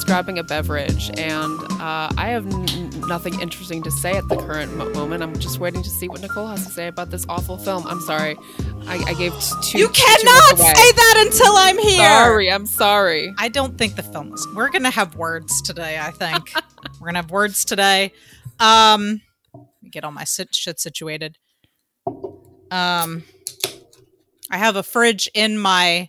is grabbing a beverage, and uh, I have n- nothing interesting to say at the current mo- moment. I'm just waiting to see what Nicole has to say about this awful film. I'm sorry, I, I gave t- two. You cannot away. say that until I'm here. Sorry, I'm sorry. I don't think the film was. We're gonna have words today. I think we're gonna have words today. Um, let me get all my sit- shit situated. Um, I have a fridge in my I r-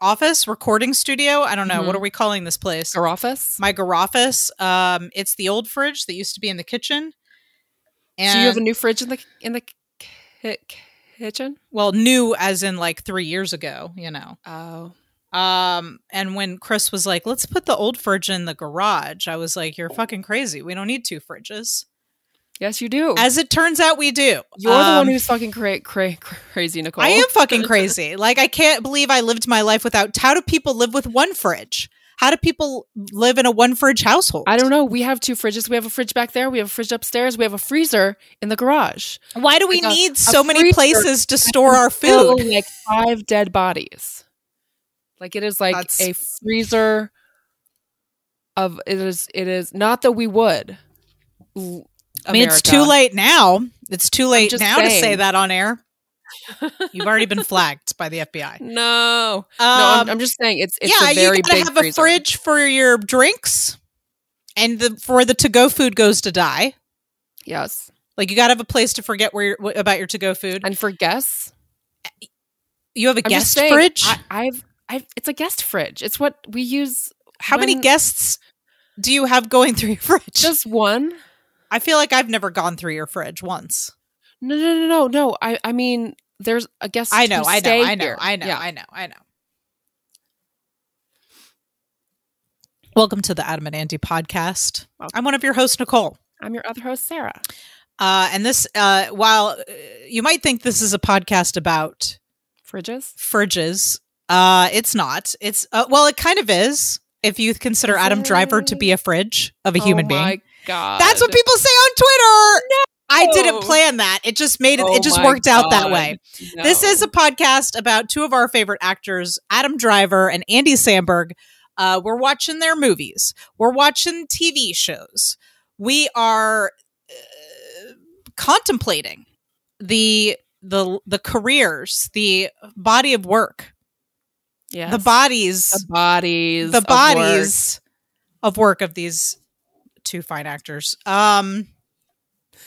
office recording studio. I don't know what Mhm. are we calling this place. Our office. My garoffice. Um, it's the old fridge that used to be in the kitchen. And so you have a new fridge in the in the ki- kitchen. well, new as in like three years ago. You know. Oh, Um, and when Chris was like, let's put the old fridge in the garage, I was like, you're fucking crazy. We don't need two fridges. Yes, you do. As it turns out, we do. You're the one Um, who's fucking cra- cra- crazy, Nicole. I am fucking crazy. like, I can't believe I lived my life without. How do people live with one fridge? How do people live in a one fridge household? I don't know. We have two fridges. We have a fridge back there. We have a fridge upstairs. We have a freezer in the garage. Why do we Like need a so many places to store our food? like five dead bodies. Like it is like That's- a freezer of it is it is not that we would. L- I mean, it's too late now. It's too late now to say that on air. You've already been flagged by the FBI. No, no. Um, I'm, I'm just saying it's it's yeah, a very you gotta have freezer. a fridge for your drinks, and the for the to go food goes to die. Yes, Like you gotta have a place to forget where your, wh- about your to go food. and for guests, You have a I'm guest saying, fridge. I, I've I've it's a guest fridge. It's what we use. How many guests do you have going through your fridge? Just one. I feel like I've never gone through your fridge once. No, no, no, no, no. I, I mean, there's a guest. I know, I know, I know. I know, Yeah. I know, I know. Welcome to the Adam and Andy podcast. Welcome. I'm one of your hosts, Nicole. I'm your other host, Sarah. Uh, and this, uh, while uh, you might think this is a podcast about Fridges. fridges, uh, it's not. It's uh, well, it kind of is. If you consider Adam Driver to be a fridge of a human oh being, God, that's what people say on Twitter. I didn't plan that. It just made it. Oh it just worked out that God. way. This is a podcast about two of our favorite actors, Adam Driver and Andy Samberg. Uh, we're watching their movies. We're watching TV shows. We are uh, contemplating the the the careers, the body of work, yes. the bodies, the bodies, the of bodies of work of these two fine actors. Um,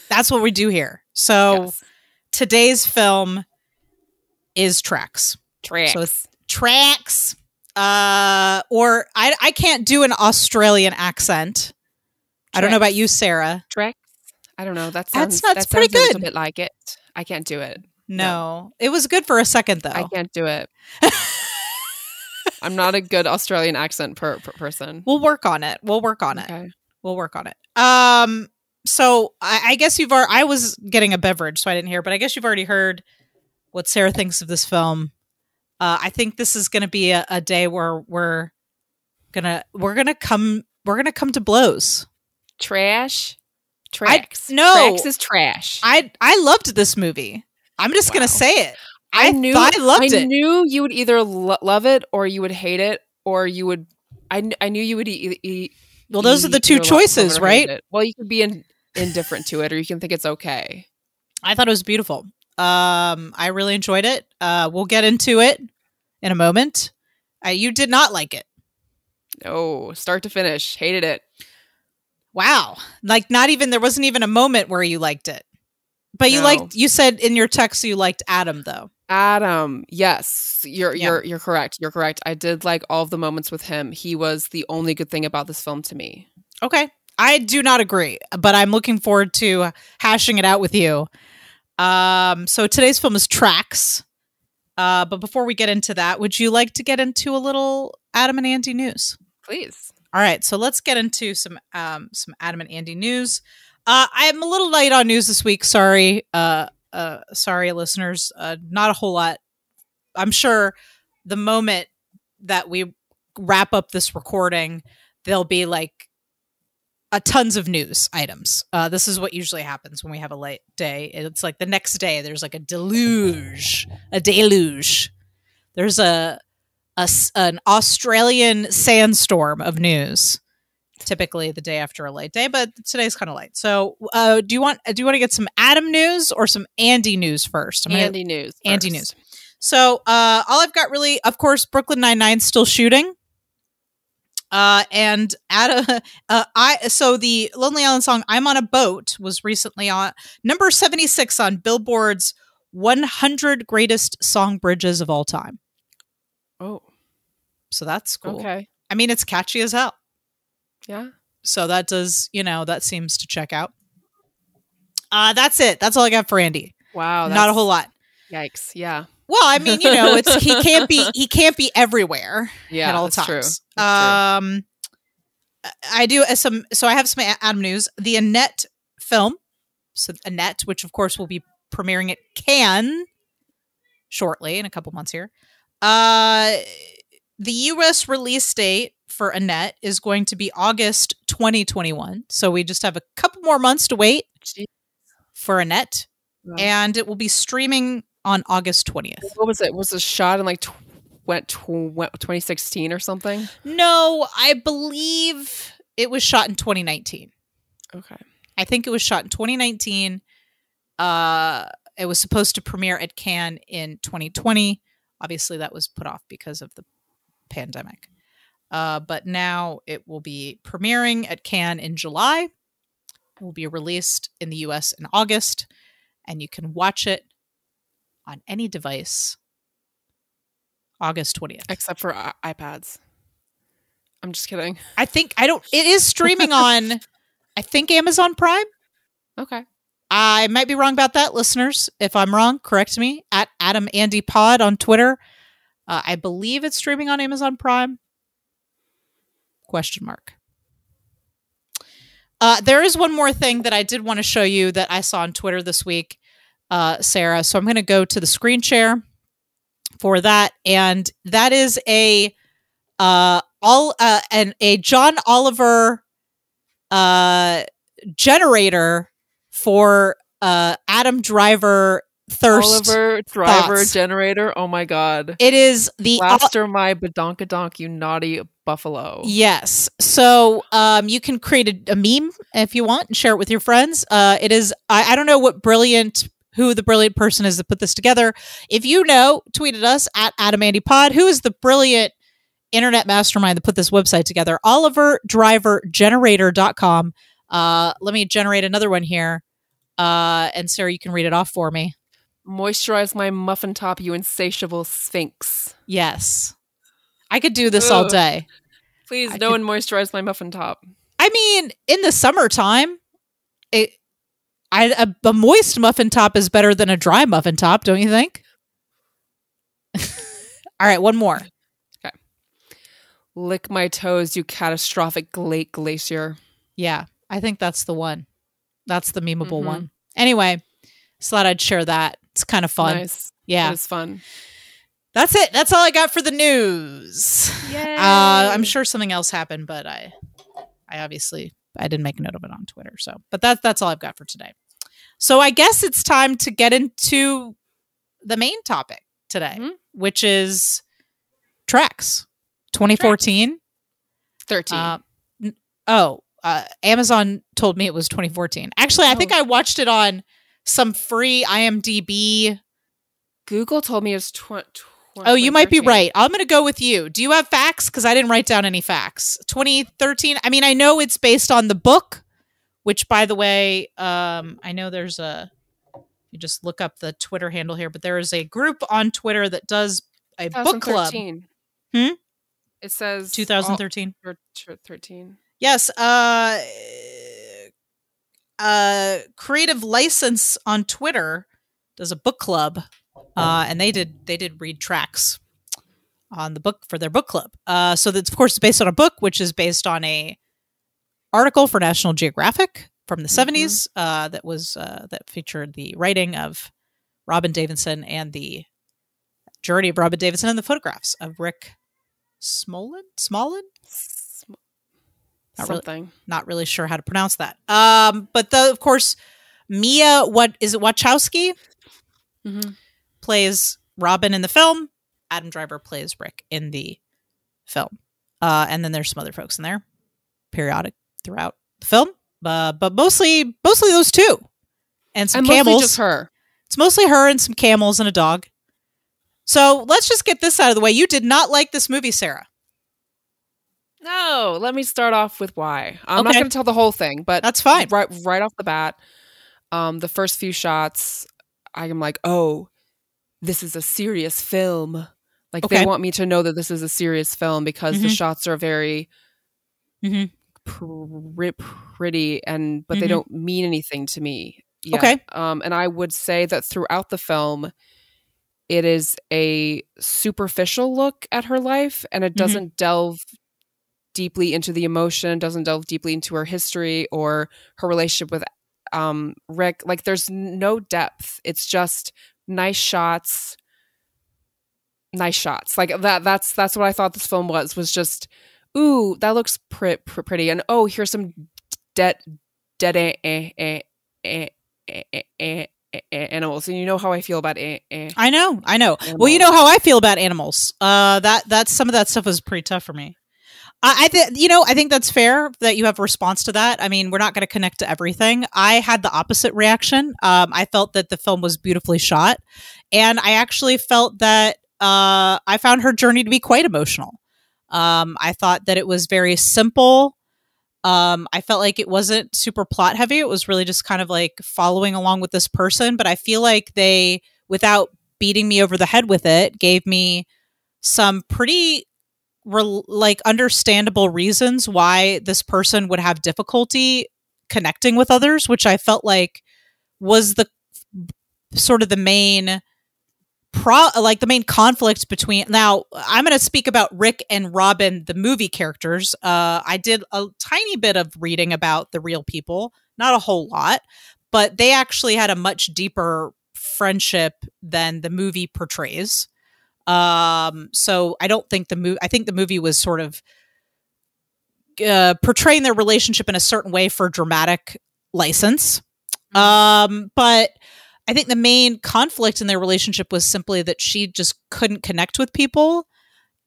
that's what we do here. So. Yes. today's film is Tracks. Tracks. So it's Tracks. Uh, or I I can't do an Australian accent. I don't know about you, Sarah. Tracks. I don't know. That That's- sounds that's that pretty sounds a good. little bit like it. I can't do it. No, it was good for a second though. I can't do it. I'm not a good Australian accent per, per person. we'll work on it. We'll work on it. Okay. We'll work on it. Um, so I, I guess you've already. I was getting a beverage, so I didn't hear. But I guess you've already heard what Sarah thinks of this film. Uh, I think this is going to be a, a day where we're gonna we're gonna come we're gonna come to blows. Trash. Tracks. no. Tracks is trash. I I loved this movie. I'm just gonna say it. I, knew thought I loved I it. knew you would either lo- love it or you would hate it or you would. I, I knew you would e- e- well, those are the two choices, right? it. Well, you could be in, indifferent to it or you can think it's okay. I thought it was beautiful. Um, I really enjoyed it. Uh, we'll get into it in a moment. Uh, you did not like it. oh start to finish, hated it. Wow. Like not even there wasn't even a moment where you liked it. But you No. liked you said in your text you liked Adam though. Adam, yes, you're Yeah. you're you're correct. You're correct. I did like all of the moments with him. He was the only good thing about this film to me. Okay. I do not agree, but I'm looking forward to hashing it out with you. Um so today's film is Tracks. Uh but before we get into that, would you like to get into a little Adam and Andy news? Please. All right, so let's get into some um some Adam and Andy news. Uh I'm a little light on news this week. Sorry. Uh uh sorry listeners. Uh not a whole lot. I'm sure the moment that we wrap up this recording, there'll be like a tons of news items. Uh this is what usually happens when we have a late day. It's like the next day there's like a deluge, a deluge. There's a an Australian sandstorm of news. Typically the day after a light day, but today's kind of light. So, uh, do you want do you want to get some Adam news or some Andy news first? I'm gonna- Andy news. Andy first. news. So, uh, all I've got really, of course, Brooklyn Nine Nine's still shooting. Uh, and at a, uh, I so the Lonely Island song "I'm on a Boat" was recently on number seventy six on Billboard's 100 Greatest Song Bridges of All Time. Oh, So that's cool. okay. I mean, it's catchy as hell. Yeah. So that does, you know, that seems to check out. Uh, that's it. That's all I got for Andy. Wow. Not a whole lot. Yikes. Yeah. Well, I mean, you know, it's he can't be he can't be everywhere. Yeah. at all that's times. True. That's Um, I do uh, some. So I have some Adam news. The Annette film, so Annette, which of course will be premiering at Cannes shortly in a couple months here. Uh, the U.S. release date for Annette is going to be August 2021. So we just have a couple more months to wait. For Annette, wow. and it will be streaming on August 20th. what was it? Was it shot in like tw- went tw- 2016 or something? No, I believe it was shot in 2019. Okay. I think it was shot in 2019. Uh, it was supposed to premiere at Cannes in 2020. Obviously, that was put off because of the pandemic. Uh, but now it will be premiering at Cannes in July. It will be released in the US in August, and you can watch it on any device August 20th. Except for I- iPads. I'm just kidding. I think I don't. It is streaming on, I think Amazon Prime. Okay. I might be wrong about that, listeners. If I'm wrong, correct me at Adam Andy Pod on Twitter. Uh, I believe it's streaming on Amazon Prime. Question mark. Uh, there is one more thing that I did want to show you that I saw on Twitter this week, uh, Sarah. So I'm going to go to the screen share for that, and that is a uh, all uh, an a John Oliver uh, generator for uh, Adam Driver thirst. Oliver Driver thoughts. generator. Oh my god. It is the Ol- Blaster my badonkadonk, you naughty buffalo. Yes. So um, you can create a, a meme if you want and share it with your friends. Uh, it is, I, I don't know what brilliant, who the brilliant person is that put this together. If you know, tweet at us at AdamAndyPod. Who is the brilliant internet mastermind that put this website together? Oliver Driver OliverDriverGenerator.com. Uh, let me generate another one here. Uh, and Sarah, you can read it off for me. Moisturize my muffin top, you insatiable sphinx. Yes. I could do this all day. Please, I no could- one moisturize my muffin top. I mean, in the summertime, it I, a, a moist muffin top is better than a dry muffin top, don't you think? All right, one more. Okay. Lick my toes, you catastrophic gla- glacier. Yeah, I think that's the one. That's the memeable Mhm. one. Anyway, just thought I'd share that. It's kind of fun. Nice. Yeah, It was fun. that's it. That's all I got for the news. Yay. Uh, I'm sure something else happened, but I, I obviously I didn't make a note of it on Twitter. So, but that's that's all I've got for today. So I guess it's time to get into the main topic today, Mhm. which is tracks 2014. 13. Uh, n- oh, uh, Amazon told me it was 2014. Actually, I think Oh. I watched it on some free IMDb. Google told me it was tw- tw- Oh, you might be right. I'm going to go with you. Do you have facts? Because I didn't write down any facts. 2013. I mean, I know it's based on the book, which, by the way, um, I know there's a. You just look up the Twitter handle here, but there is a group on Twitter that does a book club. 2013. Hmm? It says 2013. all- 13. Yes. Uh, uh, Creative License on Twitter does a book club, uh, and they did they did read tracks on the book for their book club. Uh, so that's of course based on a book, which is based on a article for National Geographic from the Mhm. 70s uh, that was uh, that featured the writing of Robyn Davidson and the journey of Robyn Davidson and the photographs of Rick Smolin. Smolin. Not really- not really sure how to pronounce that. Um, but the, of course, Mia, what is it? Wasikowska Mhm. plays Robin in the film, Adam Driver plays Rick in the film. Uh, and then there's some other folks in there, periodic throughout the film, uh, but mostly mostly those two, and some and camels. just her. It's mostly her and some camels and a dog. So let's just get this out of the way. You did not like this movie, Sarah. No, let me start off with why. I'm not going to tell the whole thing, but That's fine. right right off the bat, um, the first few shots, I am like, oh, this is a serious film. Like Okay. they want me to know that this is a serious film because the Mhm. shots are very Mhm. pr- pretty and but they Mhm. don't mean anything to me. Yet. Okay. Um, and I would say that throughout the film, it is a superficial look at her life, and it Mhm. doesn't delve deeply into the emotion, doesn't delve deeply into her history or her relationship with um, Rick. Like there's no depth. It's just nice shots, nice shots. Like that. That's that's what I thought this film was. Was just ooh, that looks pr- pr- pretty, and oh, here's some dead dead eh, eh, eh, animals and you know how i feel about eh, eh, i know i know animals. well you know how i feel about animals uh that that some of that stuff was pretty tough for me I, you know, I think that's fair that you have a response to that. I mean, we're not going to connect to everything. I had the opposite reaction. Um, I felt that the film was beautifully shot, and I actually felt that uh, I found her journey to be quite emotional. Um, I thought that it was very simple. Um, I felt like it wasn't super plot heavy. It was really just kind of like following along with this person. But I feel like they, without beating me over the head with it, gave me some pretty re- like understandable reasons why this person would have difficulty connecting with others, which I felt like was the sort of the main pro like the main conflict between now i'm going to speak about rick and robin the movie characters. Uh i did a tiny bit of reading about the real people not a whole lot but they actually had a much deeper friendship than the movie portrays um so i don't think the movie i think the movie was sort of uh, portraying their relationship in a certain way for dramatic license um but I think the main conflict in their relationship was simply that she just couldn't connect with people.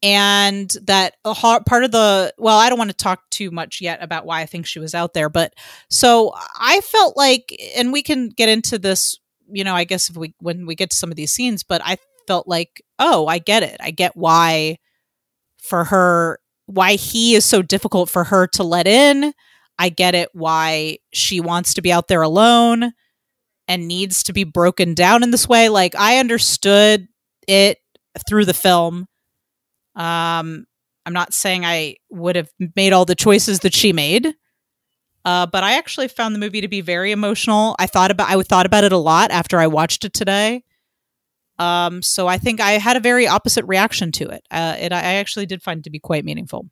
And that part of the, well, I don't want to talk too much yet about why I think she was out there. But so I felt like, and we can get into this, you know, I guess if we, when we get to some of these scenes, but I felt like, oh, I get it. I get why for her, why he is so difficult for her to let in. I get it why she wants to be out there alone and needs to be broken down in this way. Like I understood it through the film. Um, I'm not saying I would have made all the choices that she made, uh, but I actually found the movie to be very emotional. I thought about I thought about it a lot after I watched it today. Um, so I think I had a very opposite reaction to it. Uh, it I actually did find it to be quite meaningful.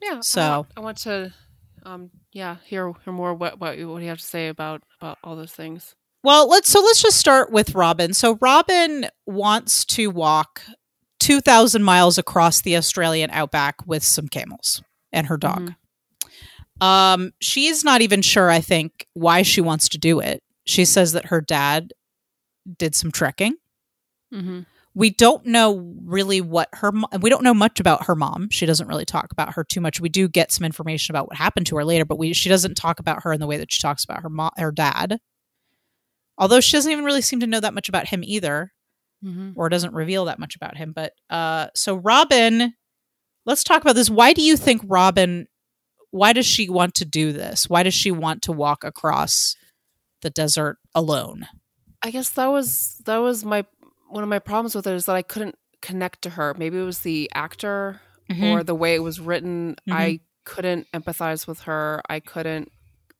Yeah. I So- want, I want to, um, yeah, hear hear more what what you, what you have to say about about all those things. Well, let's so let's just start with Robin. So Robin wants to walk 2000 miles across the Australian outback with some camels and her dog. Um she's not even sure I think why she wants to do it. She says that her dad did some trekking. Mm-hmm. We don't know really what her we don't know much about her mom. She doesn't really talk about her too much. We do get some information about what happened to her later, but we she doesn't talk about her in the way that she talks about her mom her dad. Although she doesn't even really seem to know that much about him either Mm-hmm. or doesn't reveal that much about him. But uh, so Robin, let's talk about this. Why do you think Robin? Why does she want to do this? Why does she want to walk across the desert alone? I guess that was that was my one of my problems with it is that I couldn't connect to her. Maybe it was the actor or the way it was written. I couldn't empathize with her. I couldn't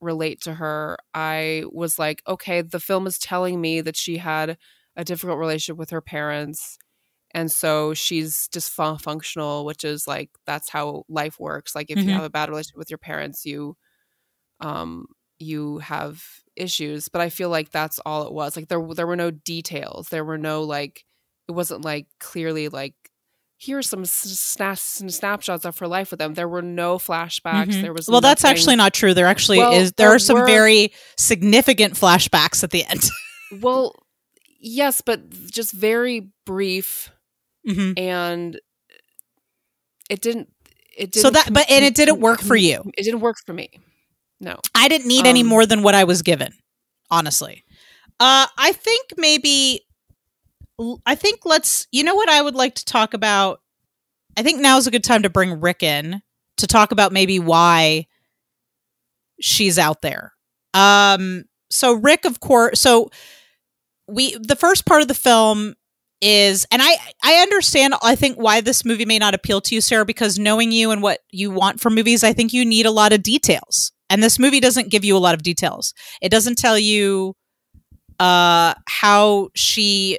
relate to her. I was like, okay, the film is telling me that she had a difficult relationship with her parents. And so she's dysfunctional, which is like that's how life works. Like if Mhm. you have a bad relationship with your parents, you um you have issues. But I feel like that's all it was. Like there there were no details. There were no like it wasn't like clearly like here's some sna- snapshots of her life with them. There were no flashbacks. Mhm. There was well, that's actually not true. There actually Well, is. There, there are some were- very significant flashbacks at the end. well yes, but just very brief hmm and it didn't it didn't So that- but- and it didn't work for you. It didn't work for me. No. I didn't need any Um, more than what I was given, honestly. Uh, I think maybe, I think let's, you know what I would like to talk about? I think now's a good time to bring Rick in to talk about maybe why she's out there. Um, so Rick, of course, so we, the first part of the film is and I I understand I think why this movie may not appeal to you Sarah because knowing you and what you want from movies I think you need a lot of details and this movie doesn't give you a lot of details it doesn't tell you uh how she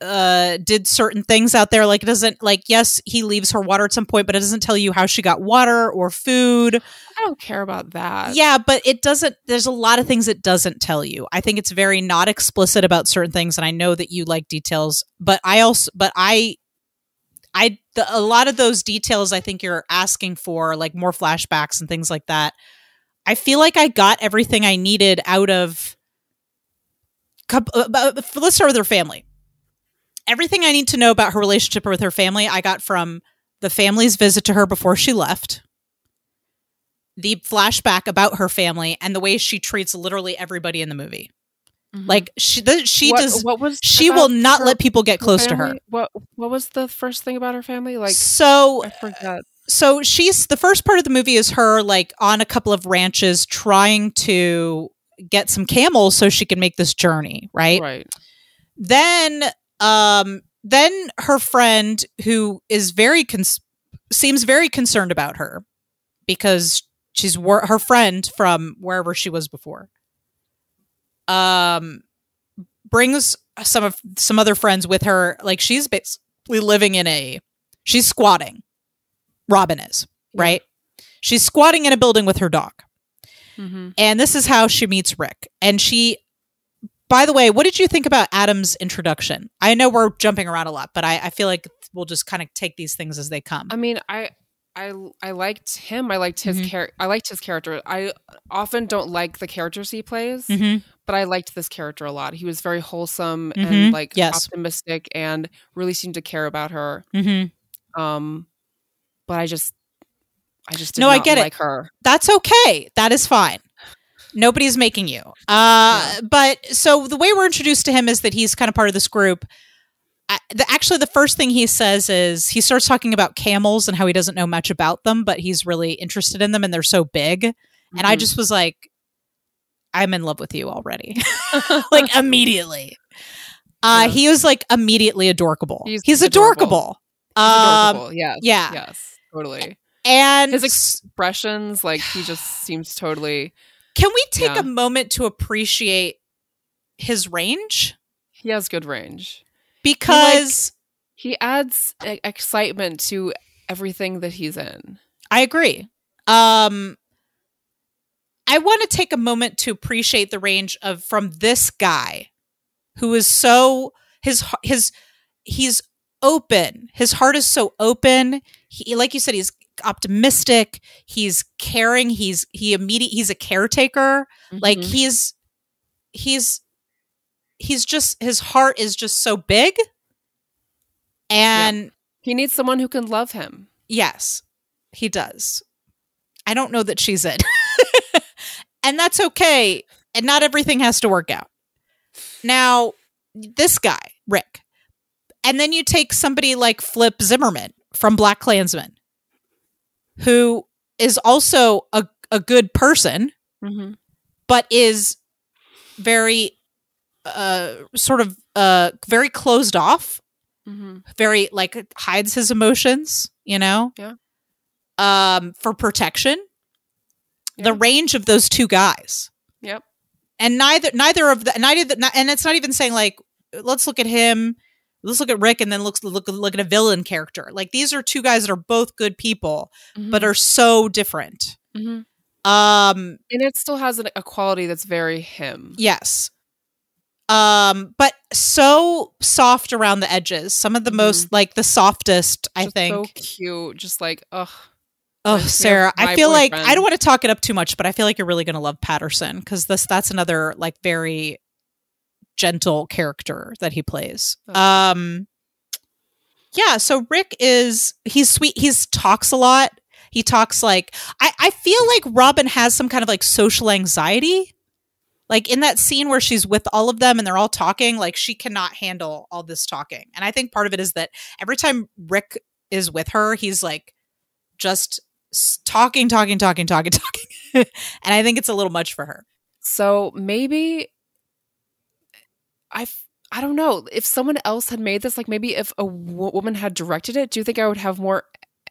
uh did certain things out there like it doesn't like yes he leaves her water at some point but it doesn't tell you how she got water or food I don't care about that. yeah, but it doesn't. There's a lot of things it doesn't tell you. I think it's very not explicit about certain things, and I know that you like details. But I also, but I, I, the, a lot of those details I think you're asking for, like more flashbacks and things like that. I feel like I got everything I needed out of. uh, but Let's start with her family. Everything I need to know about her relationship with her family, I got from the family's visit to her before she left the flashback about her family and the way she treats literally everybody in the movie. Mhm. Like she the, she what, does what was she will not her- let people get close to her. What what was the first thing about her family? Like so I forgot. So she's the first part of the movie is her like on a couple of ranches trying to get some camels so she can make this journey, right? Right. Then um then her friend who is very cons- seems very concerned about her because she's wor- her friend from wherever she was before um brings some of some other friends with her like she's basically living in a she's squatting robin is Yeah. right she's squatting in a building with her dog hmm and this is how she meets Rick. And she, by the way, what did you think about Adam's introduction? I know we're jumping around a lot, but I, I feel like we'll just kind of take these things as they come. I mean, I I I liked him. I liked his Mhm. char- I liked his character. I often don't like the characters he plays, Mhm. but I liked this character a lot. He was very wholesome Mhm. and like Yes. optimistic and really seemed to care about her. Mm-hmm. Um, but I just I just No, I get it. like her. That's okay. That is fine. Nobody's making you. Uh, But so the way we're introduced to him is that he's kind of part of this group. I, the, actually, the first thing he says is he starts talking about camels and how he doesn't know much about them, but he's really interested in them and they're so big. And I Mhm. just was like, I'm in love with you already. like immediately. Uh, Yeah. He was like immediately adorable. He's, He's adorable. adorable. Um, adorable. Yes. yeah. Yes. Totally. And His expressions, like he just seems totally. can we take Yeah. a moment to appreciate his range? He has good range. Because He adds e- excitement to everything that he's in. I agree. Um, I want to take a moment to appreciate the range of from this guy who is so his his he's open. His heart is so open. He like you said he's optimistic, he's caring, he's he immediate he's a caretaker. Like Mhm. he's he's he's just his heart is just so big. And he needs someone who can love him. Yes, he does. I don't know that she's in. and that's okay. And not everything has to work out. Now, this guy, Rick, and then you take somebody like Flip Zimmerman from BlacKkKlansman, who is also a, a good person, Mm-hmm. but is very uh sort of uh very closed off Mm-hmm. very like hides his emotions, you know? Yeah. Um for protection. The range of those two guys. Yep. And neither neither of the neither the, and it's not even saying like let's look at him, let's look at Rick and then look look look at a villain character. Like these are two guys that are both good people but are so different. Mhm. Um and it still has an, a quality that's very him. Yes. Um, but so soft around the edges. Some of the Mhm. most like the softest, I Just think. so cute. Just like ugh. oh, reminds me of Sarah, I feel like I don't want to talk it up too much, but I feel like you're really gonna love Paterson because this that's another like very gentle character that he plays. Okay. Um yeah, so Rick is he's sweet. He's talks a lot. He talks like I I feel like Robin has some kind of like social anxiety. Like in that scene where she's with all of them and they're all talking, like she cannot handle all this talking. And I think part of it is that every time Rick is with her, he's like just talking, talking, talking, talking, talking. and I think it's a little much for her. So maybe I I don't know if someone else had made this. Like maybe if a w- woman had directed it, do you think I would have more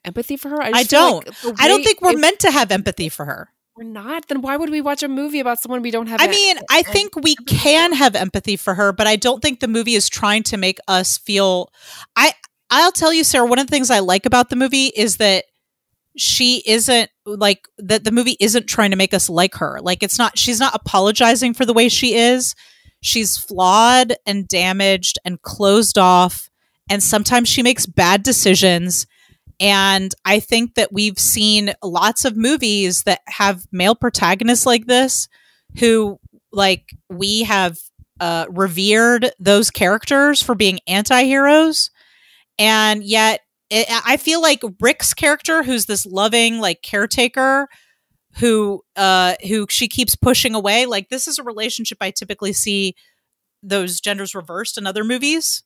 empathy for her? I just feel don't. the I don't think we're meant to have empathy for her. we're not. Then why would we watch a movie about someone we don't have? I em- mean, I think we can have empathy for her, but I don't think the movie is trying to make us feel I I'll tell you Sarah, one of the things I like about the movie is that she isn't like that the movie isn't trying to make us like her. Like it's not she's not apologizing for the way she is. She's flawed and damaged and closed off and sometimes she makes bad decisions. And I think that we've seen lots of movies that have male protagonists like this who like we have uh, revered those characters for being anti-heroes. And yet it, i feel like rick's character who's this loving like caretaker who uh who she keeps pushing away like this is a relationship i typically see those genders reversed in other movies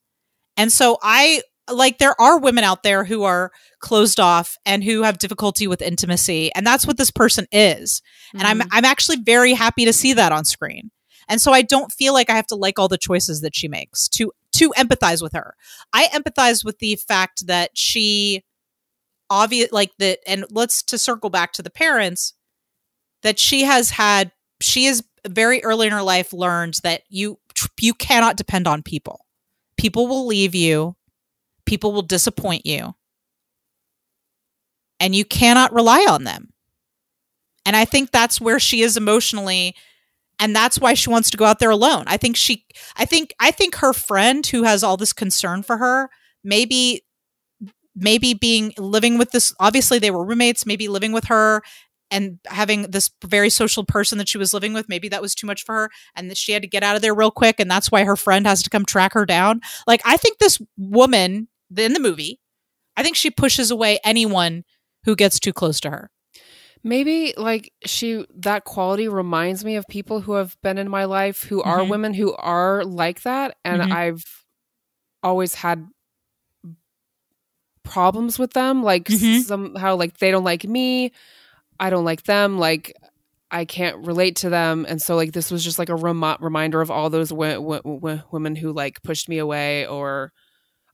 and so i like there are women out there who are closed off and who have difficulty with intimacy and that's what this person is and I'm Mhm. I'm actually very happy to see that on screen. And so I don't feel like I have to like all the choices that she makes to to empathize with her. I empathize with the fact that she obvious like that and let's to circle back to the parents that she has had she is very early in her life learned that you you cannot depend on people. People will leave you. People will disappoint you. And you cannot rely on them. And I think that's where she is emotionally and that's why she wants to go out there alone. I think she I think I think her friend who has all this concern for her maybe maybe being living with this obviously they were roommates, maybe living with her and having this very social person that she was living with maybe that was too much for her and that she had to get out of there real quick and that's why her friend has to come track her down. Like I think this woman in the movie I think she pushes away anyone who gets too close to her. maybe like she that quality reminds me of people who have been in my life who are Mhm. women who are like that, and Mhm. I've always had problems with them. Like Mhm. somehow, like they don't like me, I don't like them. Like I can't relate to them, and so like this was just like a remi- reminder of all those w- w- w- women who like pushed me away, or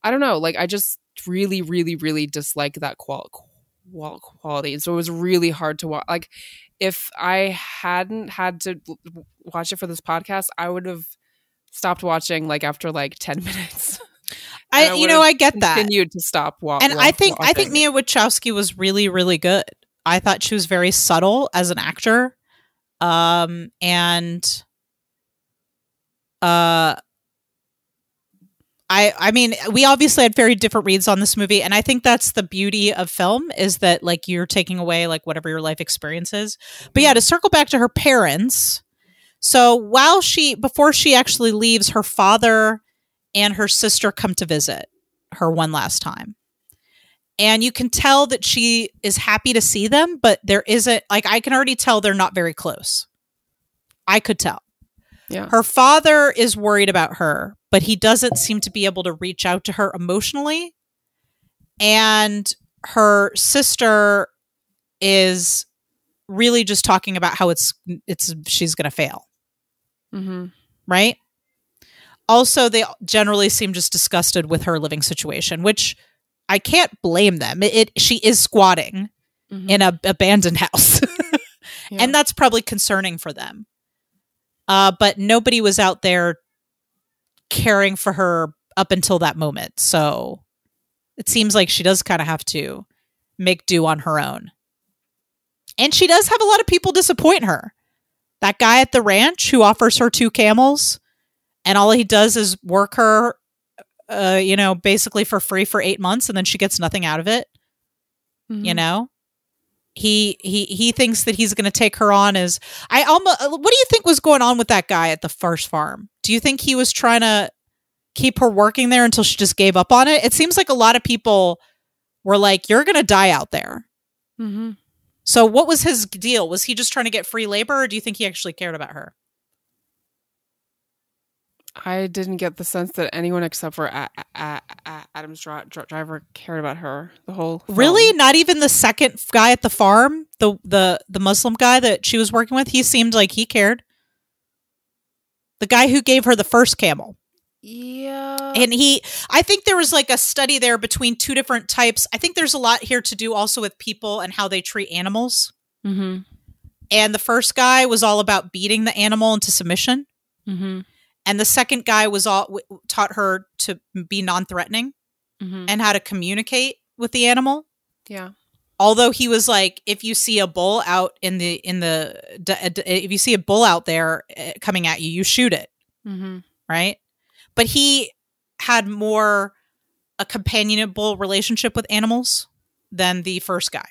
I don't know. Like I just really, really, really dislike that qual- qual- quality, and so it was really hard to watch. Like if I hadn't had to watch it for this podcast, I would have stopped watching like after like ten minutes. I, I you know, I get that. Continued to stop wa- and wa- I think I think. Mia Wasikowska was really really good. I thought she was very subtle as an actor, um, and uh, I I mean we obviously had very different reads on this movie, and I think that's the beauty of film is that like you're taking away like whatever your life experience is. But yeah, to circle back to her parents. So while she before she actually leaves, her father and her sister come to visit her one last time and you can tell that she is happy to see them but there isn't like i can already tell they're not very close. I could tell. Yeah. her father is worried about her but he doesn't seem to be able to reach out to her emotionally. And her sister is really just talking about how it's it's she's going to fail. Hmm right? Also, they generally seem just disgusted with her living situation, which I can't blame them. It, it she is squatting Mhm. in a abandoned house, Yeah. and that's probably concerning for them. Uh, but nobody was out there caring for her up until that moment, so it seems like she does kind of have to make do on her own. And she does have a lot of people disappoint her. That guy at the ranch who offers her two camels, and all he does is work her, uh, you know, basically for free for eight months, and then she gets nothing out of it. You Mhm. know, he he he thinks that he's going to take her on as I almost. What do you think was going on with that guy at the first farm? Do you think he was trying to keep her working there until she just gave up on it? It seems like a lot of people were like, "You're going to die out there." Mm-hmm. So, what was his deal? Was he just trying to get free labor, or do you think he actually cared about her? I didn't get the sense that anyone except for a- a- a- Adam's dri- dri- driver cared about her. The whole film. Really, not even the second guy at the farm, the the the Muslim guy that she was working with. He seemed like he cared. The guy who gave her the first camel. Yeah. and he i think there was like a study there between two different types i think there's a lot here to do also with people and how they treat animals mm-hmm. and the first guy was all about beating the animal into submission Mm-hmm. And the second guy was all w- taught her to be non-threatening Mm-hmm. and how to communicate with the animal Yeah. although he was like if you see a bull out in the in the d- if you see a bull out there uh, coming at you you shoot it Mm-hmm. right? But he had more a companionable relationship with animals than the first guy.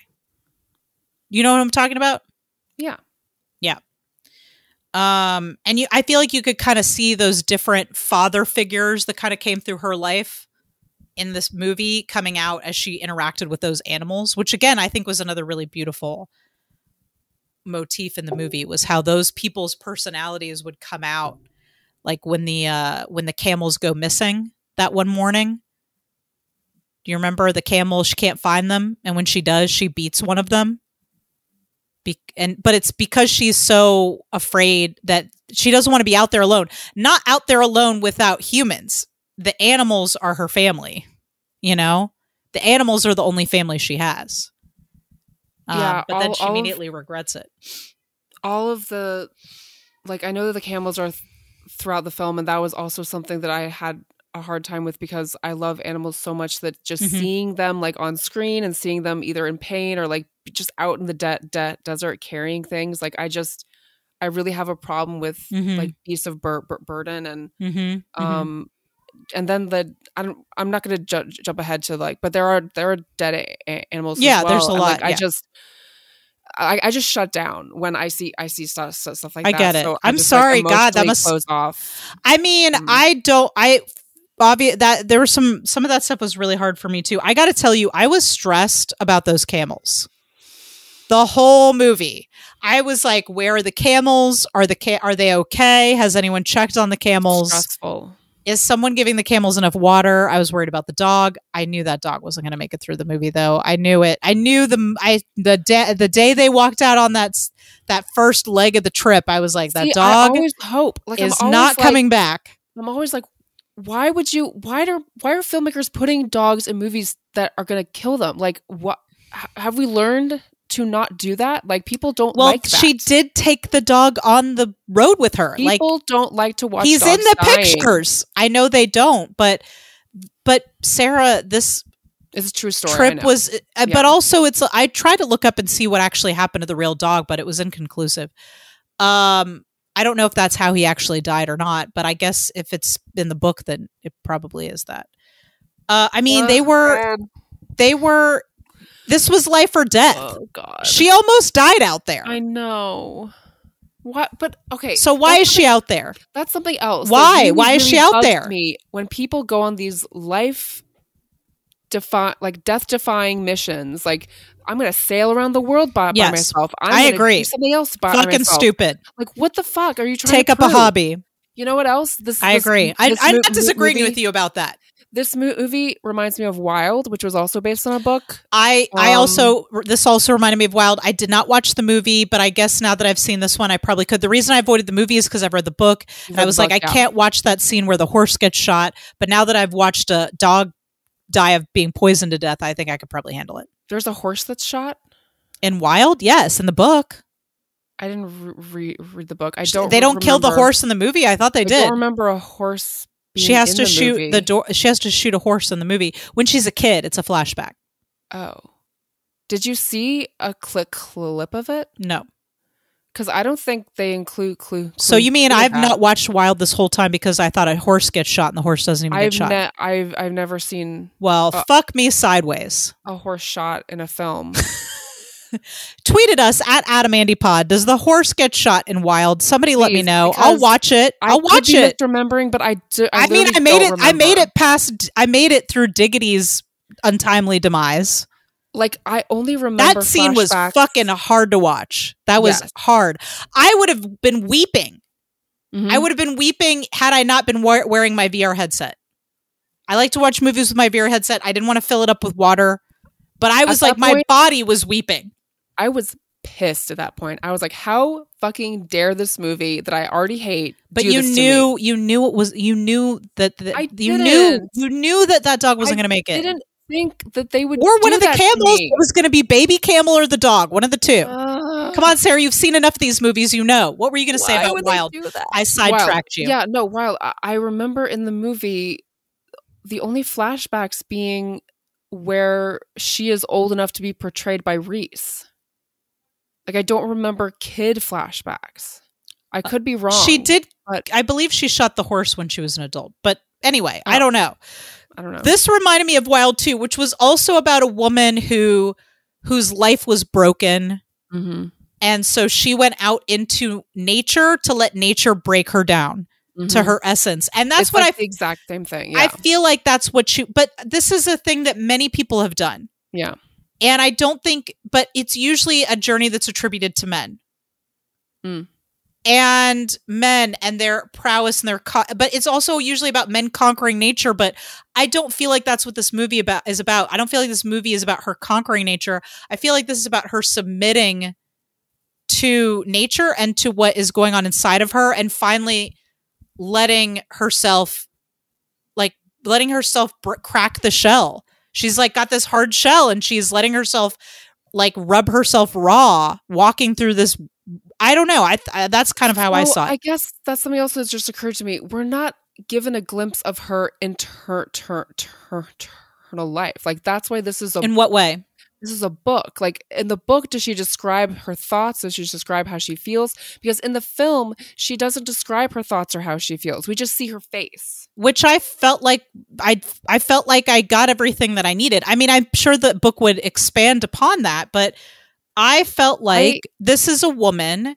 You know what I'm talking about? Yeah. Yeah. Um, and you, I feel like you could kind of see those different father figures that kind of came through her life in this movie coming out as she interacted with those animals, which again I think was another really beautiful motif in the movie was how those people's personalities would come out like when the uh when the camels go missing that one morning. Do you remember the camel she can't find them and when she does she beats one of them be- and but it's because she's so afraid that she doesn't want to be out there alone not out there alone without humans. The animals are her family you know? The animals are the only family she has. Um, Yeah, but then she all of- immediately regrets it. all of the like I know that the camels are th- throughout the film and that was also something that I had a hard time with because I love animals so much that just Mhm. seeing them like on screen and seeing them either in pain or like just out in the de- de- desert carrying things like I just I really have a problem with Mhm. like beasts of bur- bur- burden and mm-hmm. um and then the I don't I'm not going to ju- jump ahead to like but there are there are dead a- animals Yeah, there's a and, like, lot, I just I, I just shut down when I see I see stuff stuff, like I that. get it. So I I'm just, sorry, like, God, that must- close off. I mean, Mm. I don't. I obvious that there was some some of that stuff was really hard for me too. I got to tell you, I was stressed about those camels. The whole movie, I was like, "Where are the camels? Are the ca- are they okay? Has anyone checked on the camels? Stressful. Is someone giving the camels enough water?" I was worried about the dog. I knew that dog wasn't going to make it through the movie, though. I knew it. I knew the I the day the day they walked out on that that first leg of the trip. I was like, "That See, I dog always hope like is not like- coming back." I'm always like, why would you? Why are why are filmmakers putting dogs in movies that are going to kill them? Like, what have we learned to not do that? Like, people don't Well, like. Well, she did take the dog on the road with her. like People don't like to watch. he's in the dying. pictures. I know they don't, but but Sarah, this It's a true story. Trip was, uh, Yeah. but also it's. I tried to look up and see what actually happened to the real dog, but it was inconclusive. Um, I don't know if that's how he actually died or not, but I guess if it's in the book, then it probably is that. Uh, I mean, they Oh, were God. they were. This was life or death. Oh God. She almost died out there. I know. What? But okay. so why is she out there? That's something else. Why? really, Why is she out there? Me when people go on these life defy like death defying missions, like I'm gonna sail around the world by, by myself. I'm I agree. Something else by Fucking myself. stupid. Like what the fuck are you trying Take to Take up a hobby. You know what else? This I this- agree. I, this I'm mo- not disagreeing movie- with you about that. This movie reminds me of Wild, which was also based on a book. I I Um, also this also reminded me of Wild. I did not watch the movie, but I guess now that I've seen this one, I probably could. The reason I avoided the movie is because I've read the book, and I was book, like, I yeah. can't watch that scene where the horse gets shot. But now that I've watched a dog die of being poisoned to death, I think I could probably handle it. There's a horse that's shot. In Wild, yes, in the book, I didn't re- re- read the book. I don't. they don't kill the horse in the movie. I thought they I did. I don't remember a horse. She has to the shoot movie. the door. She has to shoot a horse in the movie when she's a kid. It's a flashback. Oh, did you see a click clip of it? No. Because I don't think they include clue. So you mean I've not watched Wild this whole time because I thought a horse gets shot and the horse doesn't even I've get shot? ne- I've I've never seen well, uh, fuck me sideways. a horse shot in a film. tweeted us at Adam Andy Pod. Does the horse get shot in Wild? Somebody let me know. I'll watch it. I'll watch it. Remembering, but I, do, I, I mean, I made it. don't I made it past. I made it through Diggity's untimely demise. Like I only remember That scene was fucking hard to watch. That was Yes. hard. I would have been weeping. Mhm. I would have been weeping had I not been wa- wearing my VR headset. I like to watch movies with my VR headset. I didn't want to fill it up with water, but I At was like, that my point- body was weeping. I was pissed at that point. I was like, how fucking dare this movie that I already hate? But you this to me? knew, you knew it was, you knew that, that I you knew, didn't. you knew that that dog wasn't going to make it. I didn't think that they would Or one of the camels me. was going to be baby camel or the dog, one of the two. Ugh. Come on, Sarah, you've seen enough of these movies. You know. What were you going to say about Wild? I sidetracked you. Yeah, no, Wild. I remember in the movie the only flashbacks being where she is old enough to be portrayed by Reese. Like I don't remember kid flashbacks. I could be wrong. She did. but- I believe she shot the horse when she was an adult. But anyway, I Oh. don't know. I don't know. This reminded me of Wild 2, which was also about a woman who whose life was broken. hmm And so she went out into nature to let nature break her down to her essence. And that's it's what like I the exact same thing. I feel like that's what she but this is a thing that many people have done. yeah. And I don't think but it's usually a journey that's attributed to men. Mm. And men and their prowess and their co- but it's also usually about men conquering nature but I don't feel like that's what this movie about is about. I don't feel like this movie is about her conquering nature. I feel like this is about her submitting to nature and to what is going on inside of her and finally letting herself like letting herself br- crack the shell she's like got this hard shell and she's letting herself like rub herself raw walking through this i don't know i, I that's kind of how i Well, saw I guess that's something else that's just occurred to me. We're not given a glimpse of her inter- ter- ter- eternal life. Like that's why this is a in what way this is a book. Like in the book, does she describe her thoughts? Does she describe how she feels? Because in the film, she doesn't describe her thoughts or how she feels. We just see her face. which i felt like i i felt like i got everything that i needed i mean i'm sure the book would expand upon that but i felt like this is a woman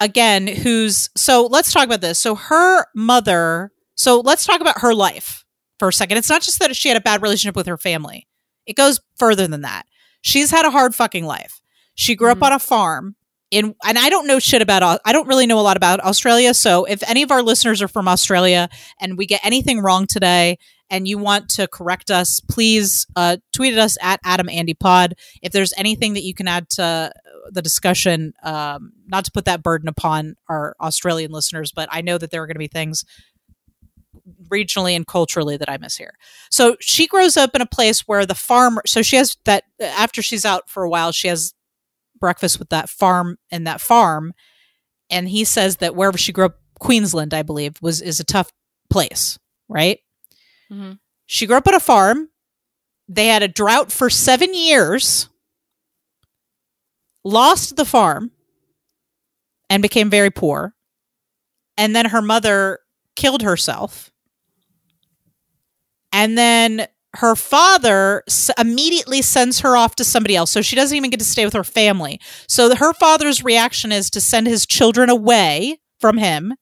again who's so let's talk about this so her mother so let's talk about her life for a second it's not just that she had a bad relationship with her family it goes further than that she's had a hard fucking life. She grew Mhm. up on a farm in and i don't know shit about i don't really know a lot about australia. So if any of our listeners are from australia and we get anything wrong today and you want to correct us please uh, tweet at us at adam andy pod if there's anything that you can add to the discussion um, not to put that burden upon our australian listeners but i know that there are going to be things regionally and culturally that i miss here. So she grows up in a place where the farm so she has that after she's out for a while she has breakfast with that farm and that farm. And he says that wherever she grew up queensland i believe was is a tough place right? Mhm. she grew up on a farm. They had a drought for seven years lost the farm and became very poor. And then her mother killed herself and then her father s- immediately sends her off to somebody else so she doesn't even get to stay with her family so her father's reaction is to send his children away from him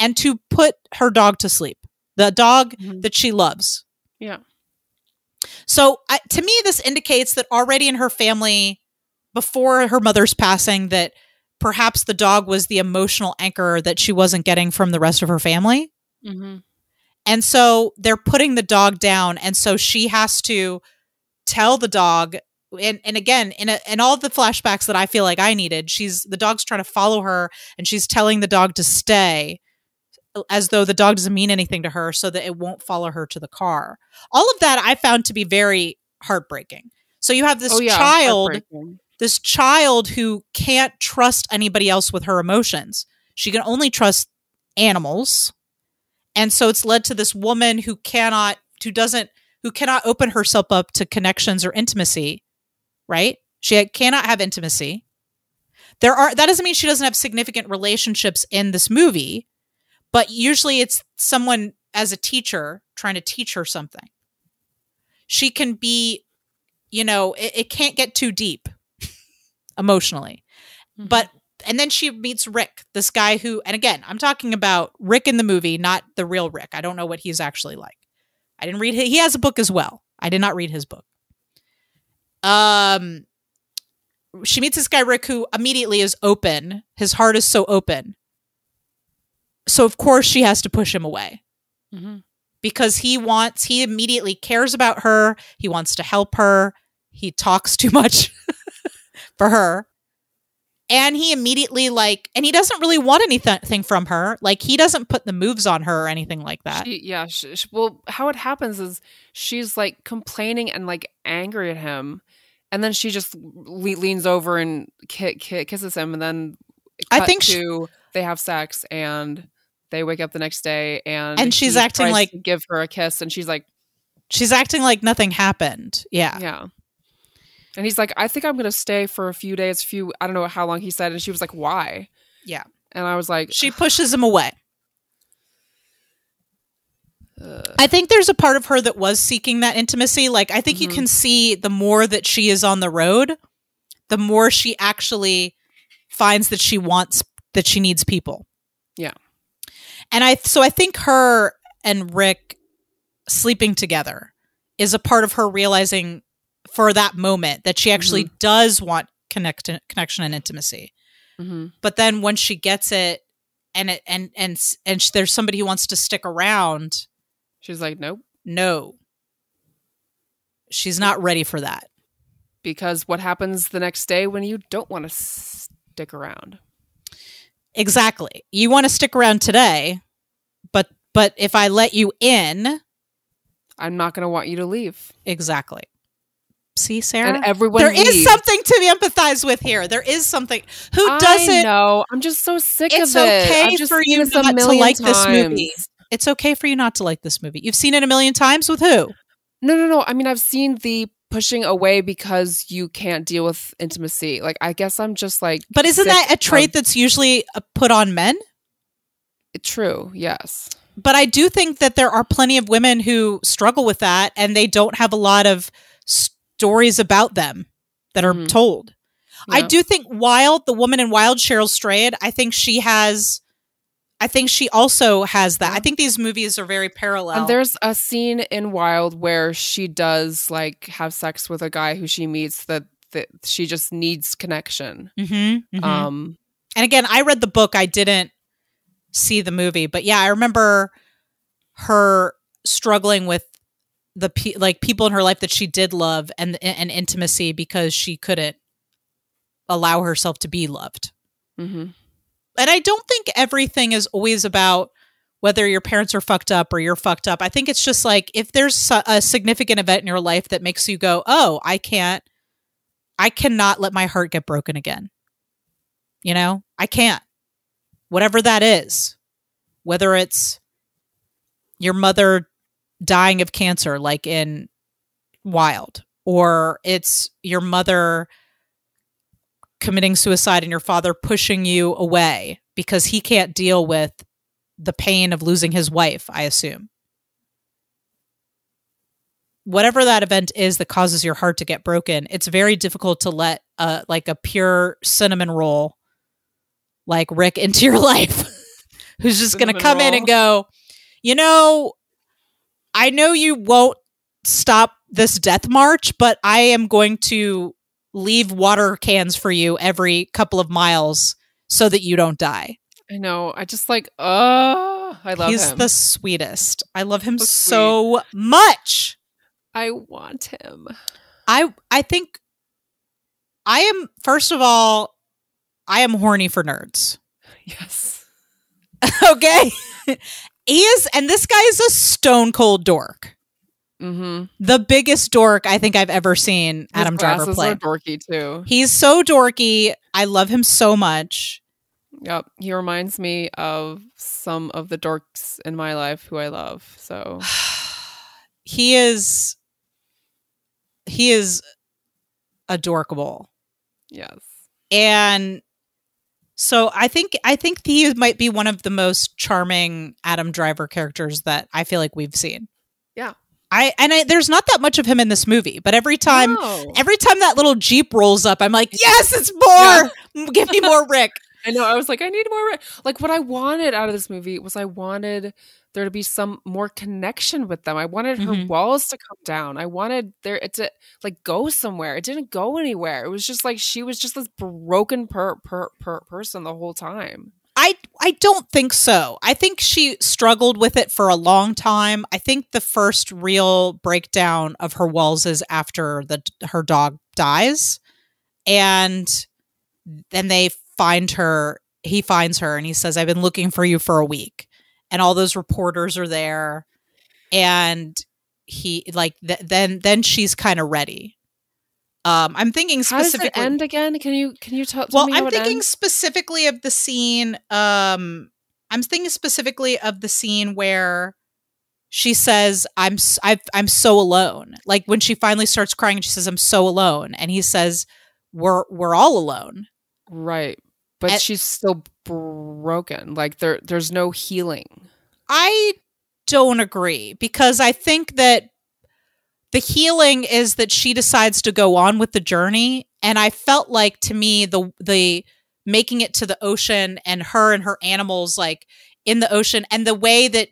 and to put her dog to sleep the dog Mhm. that she loves Yeah. so I, to me this indicates that already in her family before her mother's passing that perhaps the dog was the emotional anchor that she wasn't getting from the rest of her family Mm-hmm. And so they're putting the dog down. And so she has to tell the dog. And, and again, in, a, in all the flashbacks that I feel like I needed, she's the dog's trying to follow her and she's telling the dog to stay as though the dog doesn't mean anything to her so that it won't follow her to the car. All of that I found to be very heartbreaking. So you have this oh yeah, child this child who can't trust anybody else with her emotions. She can only trust animals. And so it's led to this woman who cannot who doesn't who cannot open herself up to connections or intimacy, right? She cannot have intimacy. There are that doesn't mean she doesn't have significant relationships in this movie, but usually it's someone as a teacher trying to teach her something. She can be, you know, it, it can't get too deep emotionally. But and then she meets Rick, this guy who and again, I'm talking about Rick in the movie, not the real Rick. I don't know what he's actually like. I didn't read his, he has a book as well. I did not read his book. Um she meets this guy Rick who immediately is open. His heart is so open. So of course she has to push him away Mhm. because he wants he immediately cares about her he wants to help her he talks too much for her and he immediately like and he doesn't really want anything from her. Like he doesn't put the moves on her or anything like that. She, yeah. She, she- well, how it happens is she's like complaining and like angry at him, and then she just le- leans over and ki- ki- kisses him, and then I think to they have sex and they wake up the next day and And she's acting like- give her a kiss, and she's like, she's acting like nothing happened. Yeah. Yeah. And he's like, I think I'm gonna stay for a few days, few I don't know how long he said, and she was like, why? Yeah. And I was like, she pushes him away Ugh. I think there's a part of her that was seeking that intimacy. Like, I think you Mhm. can see the more that she is on the road, the more she actually finds that she wants, that she needs people. Yeah. And I, so I think her and Rick sleeping together is a part of her realizing for that moment that she actually Mm-hmm. does want connect, connection and intimacy. Mhm. but then once she gets it and it and and and sh- there's somebody who wants to stick around she's like, nope. no. She's not ready for that. Because what happens the next day when you don't want to stick around? Exactly. You want to stick around today but but if i let you in i'm not going to want you to leave. Exactly see sarah? and everyone there is something to empathize with here. There is something. Who doesn't know. I'm just so sick it's of it. Okay I've just for you not to like this movie. it's okay for you not to like this movie. You've seen it a million times? With who? No no no. I mean i've seen the pushing away because you can't deal with intimacy. Like i guess i'm just like but isn't that a trait of- that's usually uh, put on men? True. Yes. But I do think that there are plenty of women who struggle with that and they don't have a lot of stories about them that are Mhm. told. I do think Wild, the woman in Wild, Cheryl Strayed, I think she has, I think she also has that. Yeah. I think these movies are very parallel. and there's a scene in wild where she does like have sex with a guy who she meets that that she just needs connection Mhm, mhm. um and again, I read the book. I didn't see the movie, but yeah, I remember her struggling with the pe- like people in her life that she did love and and intimacy because she couldn't allow herself to be loved. mhm. And I don't think everything is always about whether your parents are fucked up or you're fucked up. I think it's just like if there's a significant event in your life that makes you go, "Oh, I can't I cannot let my heart get broken again." You know? I can't. Whatever that is. Whether it's your mother dying of cancer like in Wild or it's your mother committing suicide and your father pushing you away because he can't deal with the pain of losing his wife, I assume. Whatever that event is that causes your heart to get broken, it's very difficult to let uh like a pure cinnamon roll like Rick into your life who's just going to come in and go, "You know, I know you won't stop this death march, but I am going to leave water cans for you every couple of miles so that you don't die. i know i just like oh i love him. He's him the sweetest. I love him So so much. i want him I I think I am first of all I am horny for nerds. yes okay? He is and this guy is a stone cold dork. mm-hmm The biggest dork I think I've ever seen Adam His Driver glasses play. are dorky too He's so dorky. I love him so much. yep he reminds me of some of the dorks in my life who i love so he is he is adorkable. yes And so I think I think he might be one of the most charming Adam Driver characters that I feel like we've seen. Yeah. I and I, there's not that much of him in this movie, but every time No. every time that little jeep rolls up, I'm like, yes, it's more. Give me more Rick. I know. I was like, I need more. Rick. Like what I wanted out of this movie was I wanted there to be some more connection with them. I wanted her Mhm. walls to come down. I wanted there it to like go somewhere. It didn't go anywhere. It was just like she was just this broken per, per, per person the whole time. I I don't think so. I think she struggled with it for a long time. I think the first real breakdown of her walls is after the her dog dies, and then they find her. He finds her and he says, "I've been looking for you for a week," and all those reporters are there, and he like th- then then she's kind of ready. Um, I'm thinking specifically How does it end again? Can you can you tell Well, I'm thinking specifically of the scene. Um, I'm thinking specifically of the scene where she says, "I'm I've, I'm so alone." Like when she finally starts crying, and she says, "I'm so alone," and he says, "We're we're all alone." Right. But And- she's still broken. Like there there's no healing. I don't agree because I think that the healing is that she decides to go on with the journey and I felt like to me the the making it to the ocean and her and her animals like in the ocean and the way that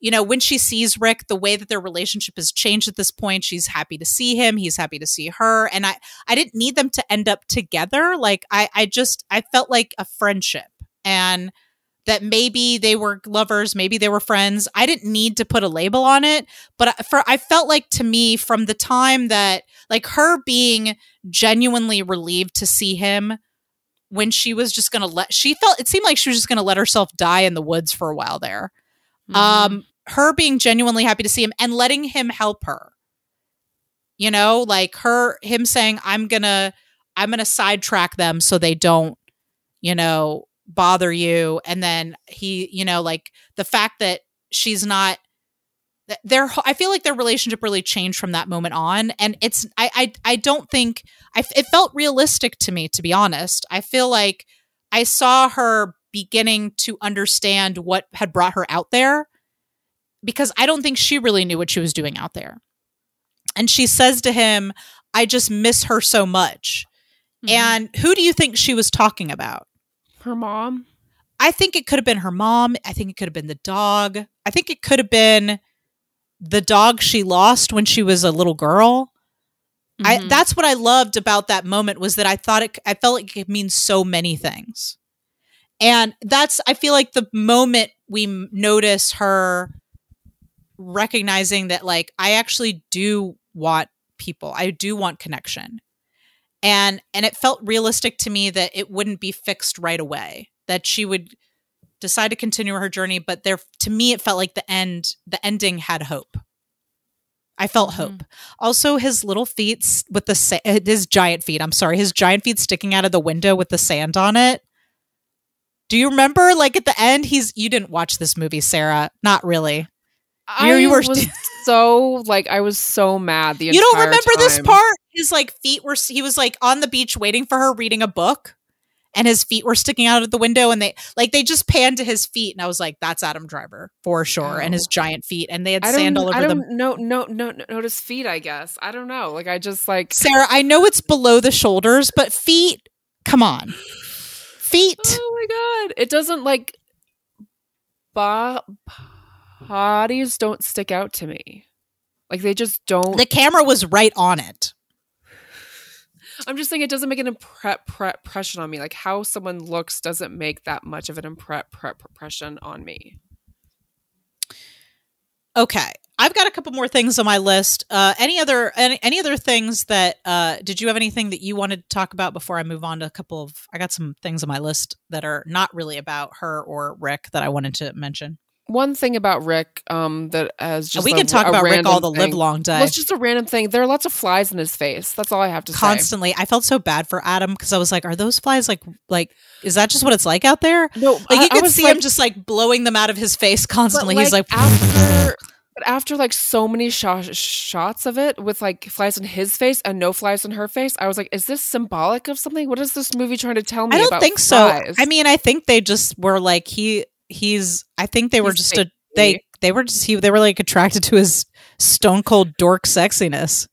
you know when she sees Rick the way that their relationship has changed at this point she's happy to see him he's happy to see her and I I didn't need them to end up together like I I just I felt like a friendship and that maybe they were lovers, maybe they were friends. I didn't need to put a label on it, but I- for I felt like to me from the time that like her being genuinely relieved to see him when she was just going to let she felt it seemed like she was just going to let herself die in the woods for a while there. Mm-hmm. Um her being genuinely happy to see him and letting him help her. You know, like her him saying I'm going to I'm going to sidetrack them so they don't you know bother you and then he you know like the fact that she's not th- their i feel like their relationship really changed from that moment on and it's i i, I don't think I, it felt realistic to me to be honest. I feel like i saw her beginning to understand what had brought her out there because i don't think she really knew what she was doing out there. And she says to him i just miss her so much. Mhm. and who do you think she was talking about her mom. I think it could have been her mom. I think it could have been the dog. I think it could have been the dog she lost when she was a little girl. I Mhm. that's what I loved about that moment was that I thought it I felt like it could mean so many things. And that's I feel like the moment we notice her recognizing that like I actually do want people. I do want connection. And and it felt realistic to me that it wouldn't be fixed right away. That she would decide to continue her journey, but there to me it felt like the end the ending had hope. I felt Mhm. hope. Also, his little feet with the sa- uh, his giant feet. I'm sorry, his giant feet sticking out of the window with the sand on it. Do you remember? Like at the end, he's. You didn't watch this movie, Sarah? Not really. I you were- was so like I was so mad the You don't remember this part? His like feet were. He was like on the beach waiting for her, reading a book, and his feet were sticking out of the window, and they like they just panned to his feet, and I was like, "That's Adam Driver for sure," and his Oh. giant feet, and they had I sand all over don't them. no, no, no, notice feet. I guess I don't know. Like I just like Sarah, I know it's below the shoulders, but feet. Come on, feet. Oh my god! It doesn't like bo- bodies don't stick out to me. Like they just don't. The camera was right on it. I'm just saying it doesn't make an impre- pre- impression on me. Like how someone looks doesn't make that much of an impre- pre- impression on me. Okay. I've got a couple more things on my list. Uh, any other any, any other things that uh, did you have anything that you wanted to talk about before I move on to a couple of I got some things on my list that are not really about her or Rick that I wanted to mention. One thing about Rick, um, that as just we a- can talk about Rick all the live long day. Well, it's just a random thing. There are lots of flies in his face. That's all I have to say. Constantly, I felt so bad for Adam because I was like, "Are those flies like like? Is that just what it's like out there?" No, Like I- you could see like- him just like blowing them out of his face constantly. He's like, after, but after like so many sho- shots of it with like flies in his face and no flies in her face, I was like, is this symbolic of something? What is this movie trying to tell me? I don't think flies? so. I mean, I think they just were like he he's. I think they were He's just a they they were just he they were like attracted to his stone cold dork sexiness.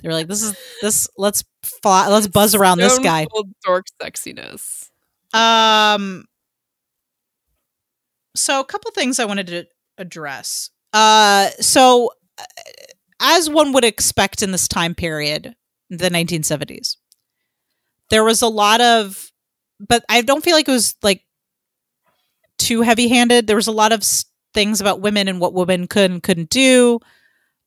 They were like, "This is this. Let's fly, let's buzz around this guy." cold dork sexiness. Um. So a couple things I wanted to address. Uh. So, uh, as one would expect in this time period, the 1970s, there was a lot of, but I don't feel like it was like too heavy-handed. There was a lot of things about women and what women could and couldn't do.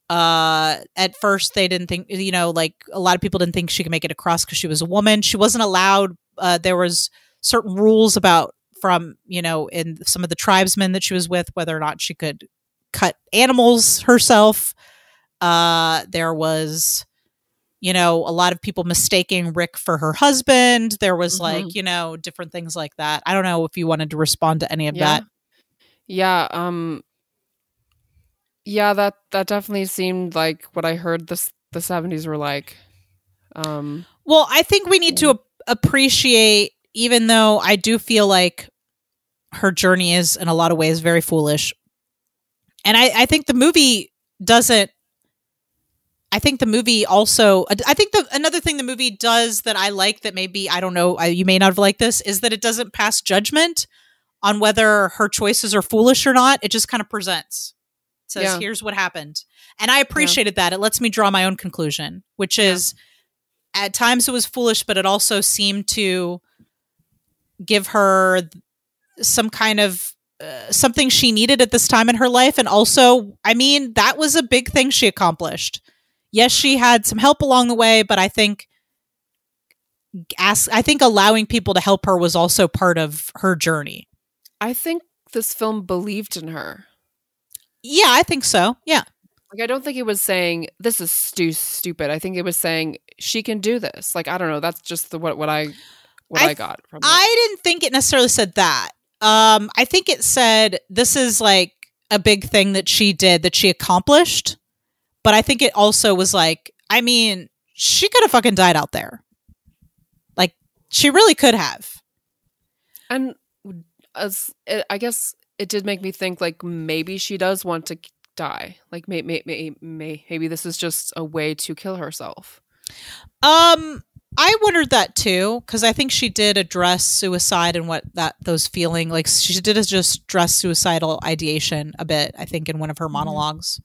Uh, at first they didn't think, you know, like a lot of people didn't think she could make it across because she was a woman. She wasn't allowed. Uh, there was certain rules about from you know in some of the tribesmen that she was with whether or not she could cut animals herself uh there was you know a lot of people mistaking rick for her husband there was Mhm. like you know different things like that i don't know if you wanted to respond to any of Yeah. that Yeah, um Yeah, that that definitely seemed like what I heard this the 70s were like. Um well i think we need to ap- appreciate even though i do feel like her journey is in a lot of ways very foolish and i i think the movie doesn't I think the movie also. I think the another thing the movie does that I like that maybe I don't know I, you may not have liked this is that it doesn't pass judgment on whether her choices are foolish or not. It just kind of presents. It says Yeah. here's what happened, and I appreciated that. It lets me draw my own conclusion, which Yeah. is at times it was foolish, but it also seemed to give her some kind of uh, something she needed at this time in her life and also i mean that was a big thing she accomplished yes she had some help along the way but i think ask i think allowing people to help her was also part of her journey I think this film believed in her. yeah i think so yeah Like I don't think it was saying this is stu- stupid. I think it was saying she can do this. Like I don't know, that's just the what what I what I I, got from it. i didn't think it necessarily said that um i think it said this is like a big thing that she did that she accomplished but i think it also was like i mean she could have fucking died out there like she really could have And as it, I guess it did make me think like maybe she does want to die. Like may, may, may, may, maybe this is just a way to kill herself. Um, I wondered that too because I think she did address suicide and what that those feeling like she did just address suicidal ideation a bit. I think in one of her monologues.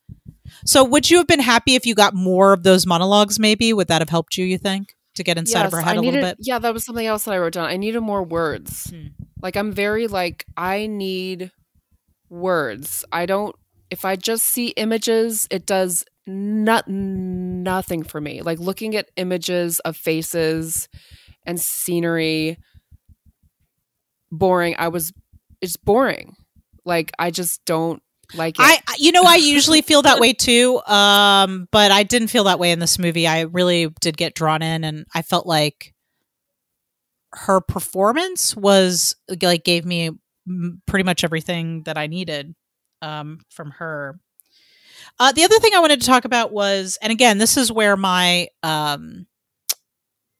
So, would you have been happy if you got more of those monologues? Maybe would that have helped you? You think to get inside of her Yes, head I a little bit? Yeah, that was something else that I wrote down. I needed more words. Hmm. Like I'm very like I need words. I don't if I just see images, it does not nothing for me. Like looking at images of faces and scenery boring. I was it's boring. Like I just don't like it. I, you know, I usually feel that way too. Um, but I didn't feel that way in this movie. I really did get drawn in, and I felt like her performance was like gave me pretty much everything that I needed um, from her. Uh, the other thing I wanted to talk about was, and again, this is where my um,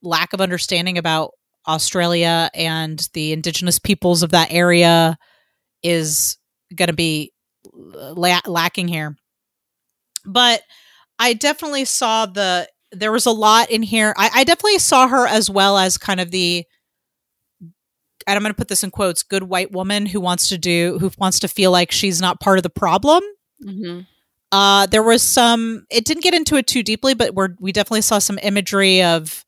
lack of understanding about Australia and the indigenous peoples of that area is going to be la- lacking here. But I definitely saw the there was a lot in here. I, I definitely saw her as well as kind of the and I'm going to put this in quotes good white woman who wants to do who wants to feel like she's not part of the problem. Mhm. Uh, there was some. It didn't get into it too deeply, but we're, we definitely saw some imagery of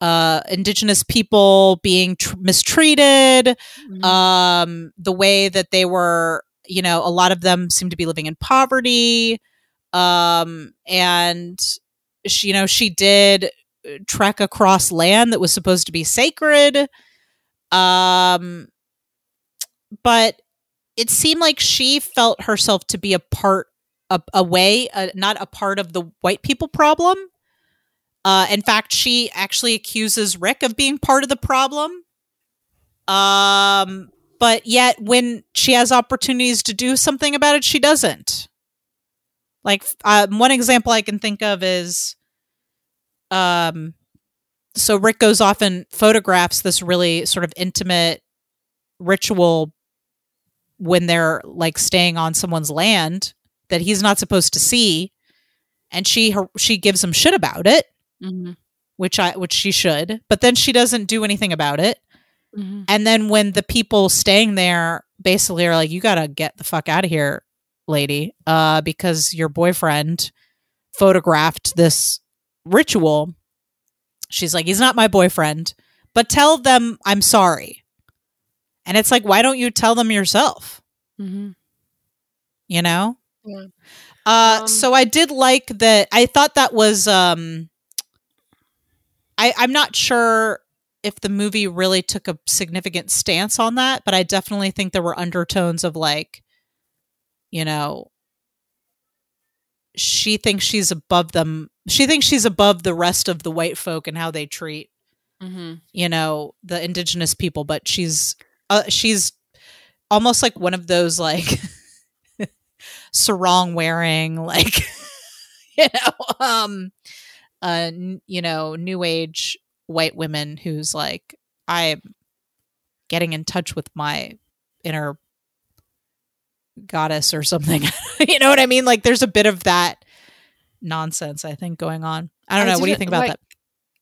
uh, indigenous people being tr- mistreated. Mhm. Um, the way that they were, you know, a lot of them seem to be living in poverty. Um, and she, you know, she did uh, trek across land that was supposed to be sacred. Um, but it seemed like she felt herself to be a part a, a way, uh, not a part of the white people problem. Uh, in fact, she actually accuses Rick of being part of the problem. Um, but yet, when she has opportunities to do something about it, she doesn't. Like um, one example I can think of is, um, so Rick goes off and photographs this really sort of intimate ritual when they're like staying on someone's land that he's not supposed to see and she her, she gives him shit about it Mm-hmm. which i which she should but then she doesn't do anything about it Mm-hmm. and then when the people staying there basically are like you got to get the fuck out of here lady uh because your boyfriend photographed this ritual she's like he's not my boyfriend but tell them i'm sorry and it's like why don't you tell them yourself Mm-hmm. you know Yeah. uh Um, so i did like that i thought that was um i i'm not sure if the movie really took a significant stance on that but i definitely think there were undertones of like you know she thinks she's above them she thinks she's above the rest of the white folk and how they treat Mm-hmm. you know the indigenous people but she's uh, she's almost like one of those like sarong wearing like you know um uh n- you know new age white women who's like i'm getting in touch with my inner goddess or something you know what i mean like there's a bit of that nonsense i think going on i don't know what do you think about like- that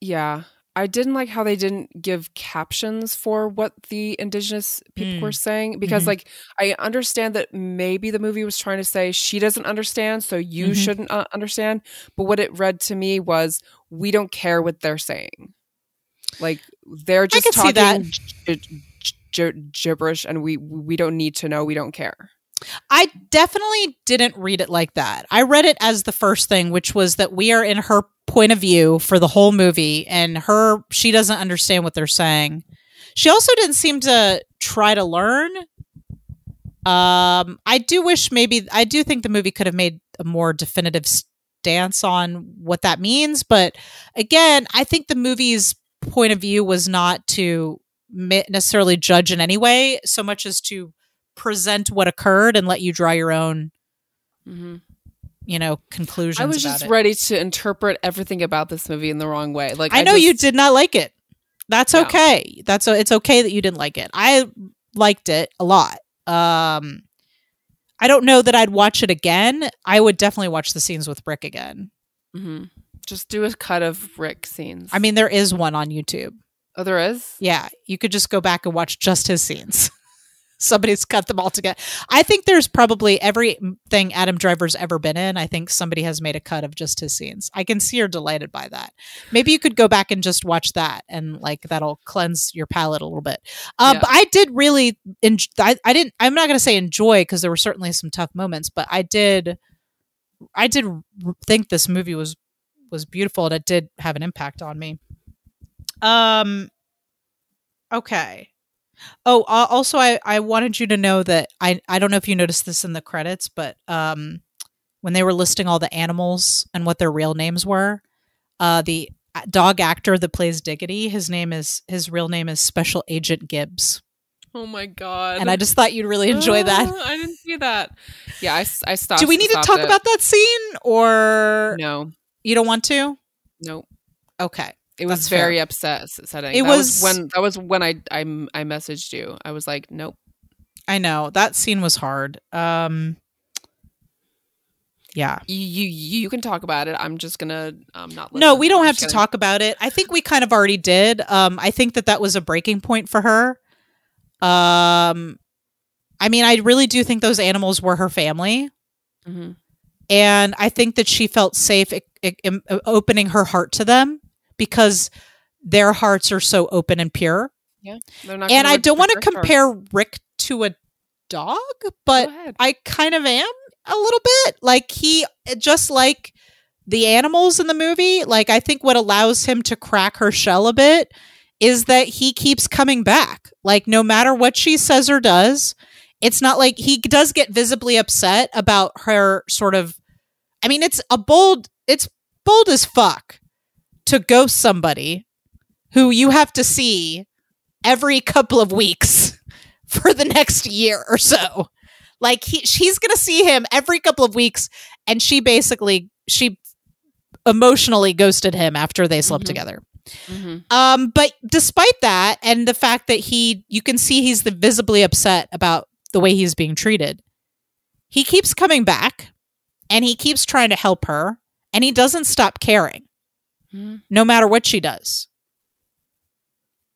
Yeah. I didn't like how they didn't give captions for what the indigenous people Mm. were saying because Mhm. like I understand that maybe the movie was trying to say she doesn't understand so you Mhm. shouldn't uh, understand but what it read to me was we don't care what they're saying. Like they're just could see that. talking gi- gi- gibberish and we we don't need to know, we don't care. I definitely didn't read it like that. I read it as the first thing, which was that we are in her point of view for the whole movie, and her she doesn't understand what they're saying. She also didn't seem to try to learn. Um, I do wish maybe I do think the movie could have made a more definitive stance on what that means, but again, I think the movie's point of view was not to necessarily judge in any way, so much as to present what occurred and let you draw your own, you know, conclusions. I was just it. ready to interpret everything about this movie in the wrong way. Like I know you did not like it. That's Yeah. okay. That's it's okay that you didn't like it. I liked it a lot. Um, I don't know that I'd watch it again. I would definitely watch the scenes with Rick again. Mhm. Just do a cut of Rick scenes. I mean, there is one on YouTube. oh, there is. Yeah, you could just go back and watch just his scenes. Somebody's cut them all together. I think there's probably everything Adam Driver's ever been in. I think somebody has made a cut of just his scenes. I can see you're delighted by that. Maybe you could go back and just watch that, and like that'll cleanse your palate a little bit. Uh, Yeah. But I did really, en- I, I didn't. I'm not going to say enjoy because there were certainly some tough moments, but I did, I did think this movie was was beautiful, and it did have an impact on me. Um. Okay. Oh, uh, also, I I wanted you to know that I I don't know if you noticed this in the credits, but um, when they were listing all the animals and what their real names were, uh, the dog actor that plays Diggity, his name is his real name is Special Agent Gibbs, Oh my god! and I just thought you'd really enjoy that. Ah, I didn't see that. Yeah, I, I stopped. Do we need to talk it. about that scene, or No, you don't want to? no. Okay. It was That's fair. very upset setting. It That was, was- when that was when I, I I messaged you. I was like, nope. I know that scene was hard. Um, yeah. You you you can talk about it. I'm just gonna um not. No, we don't I'm have to talk about it. I think we kind of already did. Um, I think that that was a breaking point for her. Um, I mean, I really do think those animals were her family, Mhm. and I think that she felt safe i- i- im- Uh, opening her heart to them because their hearts are so open and pure. They're not And I don't want to compare Rick to a dog, but I kind of am a little bit. Like he just like the animals in the movie, like I think what allows him to crack her shell a bit is that he keeps coming back. Like no matter what she says or does, it's not like he does get visibly upset about her sort of I mean, it's a bold it's bold as fuck to ghost somebody who you have to see every couple of weeks for the next year or so. Like he, she's going to see him every couple of weeks and she basically she emotionally ghosted him after they slept Mhm. together. Mhm. Um but despite that and the fact that he you can see he's the visibly upset about the way he's being treated. He keeps coming back and he keeps trying to help her and he doesn't stop caring Mhm. no matter what she does.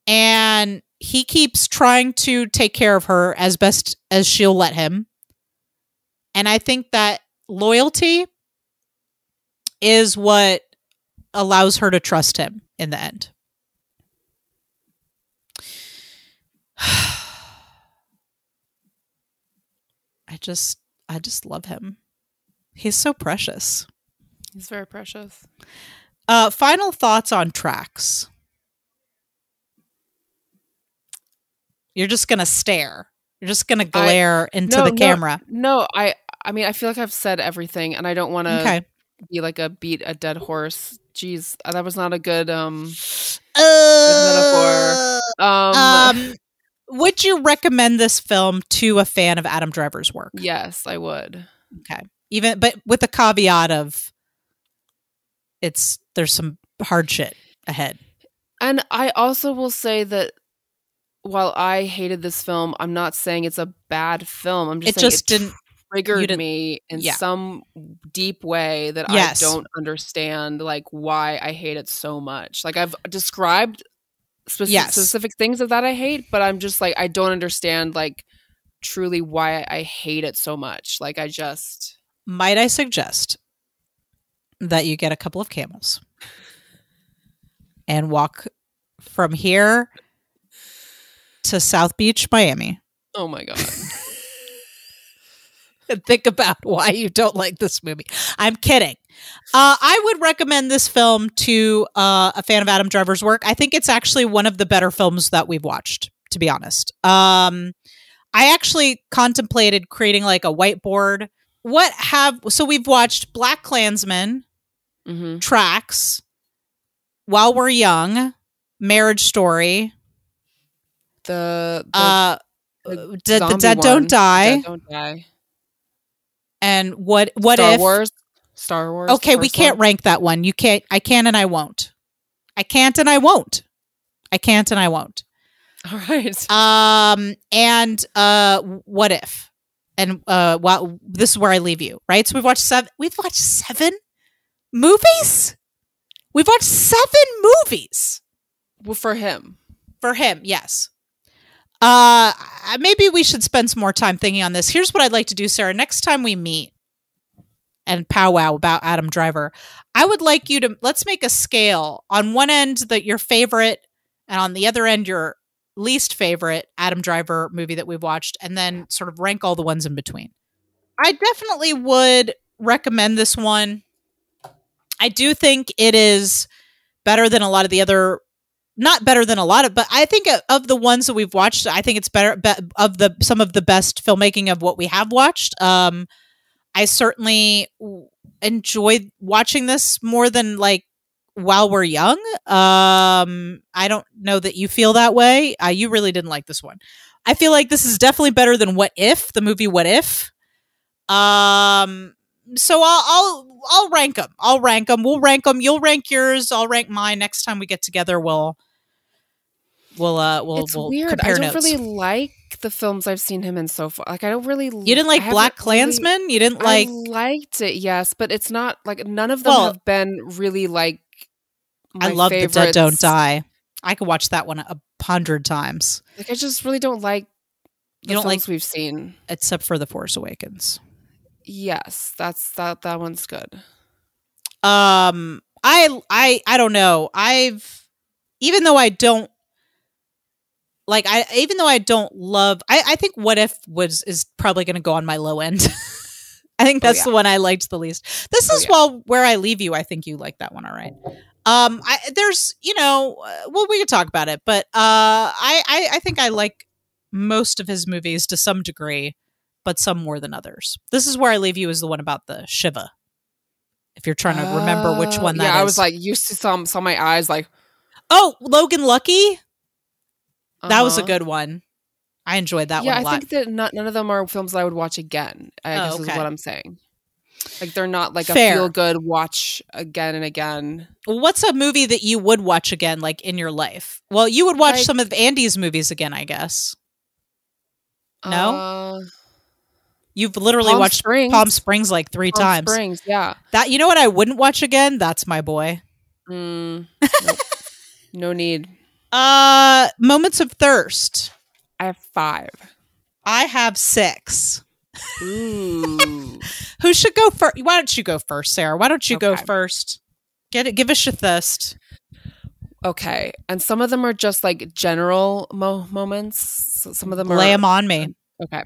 And he keeps trying to take care of her as best as she'll let him. And I think that loyalty is what allows her to trust him in the end. I just I just love him. He's so precious. He's very precious. Uh final thoughts on tracks. You're just going to stare. You're just going to glare into No, the camera. No, I I mean I feel like I've said everything and I don't want to Okay. be like a beat a dead horse. Jeez, that was not a good um Uh, um, um would you recommend this film to a fan of Adam Driver's work? yes, I would. Okay. Even but with the caveat of it's there's some hard shit ahead. And I also will say that while I hated this film, I'm not saying it's a bad film. I'm just It saying just it didn't triggered didn't- me in yeah. some deep way that Yes. I don't understand like why I hate it so much. Like I've described speci- Yes. specific things of that I hate, but I'm just like I don't understand like truly why I hate it so much. Like I just might I suggest that you get a couple of camels and walk from here to South Beach, Miami. oh my god. and think about why you don't like this movie. I'm kidding. Uh, I would recommend this film to uh, a fan of Adam Driver's work. I think it's actually one of the better films that we've watched, to be honest. Um, I actually contemplated creating like a whiteboard. What have so we've watched BlacKkKlansman, hmm Tracks, While We're Young, Marriage Story, The, the, uh, the Dead, the Dead one, Don't Die, Dead Don't Die. and what what Star if Wars. Star Wars. Okay, we can't one. rank that one. You can't. I can and I won't. I can't and I won't. I can't and I won't. All right. Um, and uh, what if? And uh, well, this is where I leave you. Right. So we've watched seven. We've watched seven movies. We've watched seven movies Well, for him. for him. Yes. Uh, maybe we should spend some more time thinking on this. Here's what I'd like to do, Sarah. Next time we meet and powwow about Adam Driver, I would like you to let's make a scale. On one end, that your favorite, and on the other end, your least favorite Adam Driver movie that we've watched, and then sort of rank all the ones in between. I definitely would recommend this one. I do think it is better than a lot of the other not better than a lot of but i think of the ones that we've watched i think it's better be, of the some of the best filmmaking of what we have watched um i certainly enjoyed watching this more than like while we're young um i don't know that you feel that way uh, you really didn't like this one i feel like this is definitely better than what if the movie what if um so I'll I'll I'll rank them. I'll rank them. We'll rank them. You'll rank yours. I'll rank mine. Next time we get together, we'll we'll uh we'll it's we'll weird. compare I don't notes. really like the films I've seen him in so far. Like I don't really. you didn't like BlacKkKlansman. You didn't like. I liked it, yes, but it's not like none of them Well- have been really like. I love the Dead. Don't Die. I could watch that one a hundred times, Like I just really don't like. The You don't like- we've seen. except for The Force Awakens. Yes, that's that. That one's good. Um, I I I don't know. I've even though I don't like I even though I don't love I I think What If was is probably going to go on my low end. I think Oh, that's yeah. the one I liked the least. This Oh, is yeah. well where I leave you. I think you like that one all right. Um I there's you know uh, well we could talk about it, but uh I I I think I like most of his movies to some degree, but some more than others. This is where I leave you is the one about the Shiva. If you're trying to remember which one that yeah, I was like used to some saw my eyes like Oh, Logan Lucky. That was a uh-huh. good one. I enjoyed that yeah, one a I lot. I think that not, none of them are films that I would watch again. I Oh, guess okay. is what I'm saying. Like they're not like Fair. a feel good watch again and again. What's a movie that you would watch again, like in your life? Well, you would watch Like- some of Andy's movies again, I guess. No? Uh, You've literally Palm watched Springs. Palm Springs like three Palm times. Springs, yeah. That you know what I wouldn't watch again? That's my boy. Mm, nope. no need. Uh Moments of Thirst. I have five. I have six. Ooh. Who should go first? Why don't you go first, Sarah? Why don't you go first? Get it. Give us your thirst. okay. And some of them are just like general mo- moments. So some of them are. Lay them on me. Okay.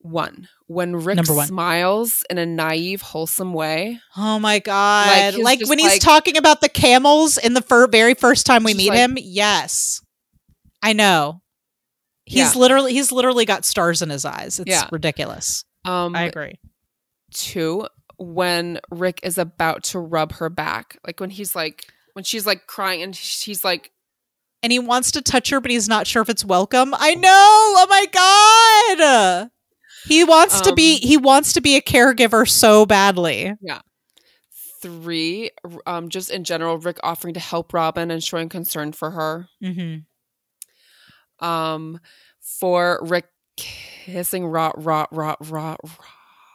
One. When Rick one. smiles in a naive, wholesome way. Oh my god! Like, just when he's like- talking about the camels in the fir- very first time we meet like- him. Yes, I know. He's Yeah. literally he's literally got stars in his eyes. It's Yeah. ridiculous. Um, I agree. Two when Rick is about to rub her back, like when he's like when she's like crying and she's like, And he wants to touch her, but he's not sure if it's welcome. I know. Oh my god. He wants to be Um, he wants to be a caregiver so badly. Yeah. three, um, just in general, Rick offering to help Robyn and showing concern for her. Mm-hmm. Um, for Rick kissing Ro- Ro- Ro- Ro- Ro-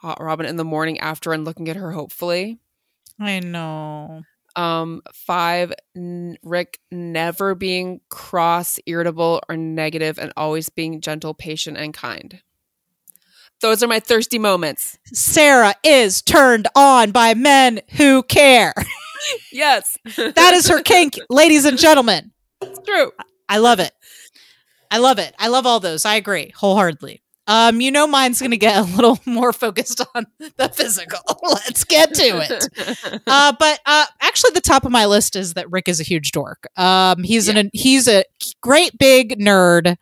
Robyn in the morning after and looking at her hopefully. I know. Um, five, n- Rick never being cross, irritable, or negative, and always being gentle, patient, and kind. Those are my thirsty moments. Sarah is turned on by men who care. Yes, That is her kink, ladies and gentlemen. It's true. I love it. I love it. I love all those. I agree wholeheartedly. Um, you know, mine's going to get a little more focused on the physical. Let's get to it. Uh, but uh, actually, the top of my list is that Rick is a huge dork. Um, he's an he's a great big nerd,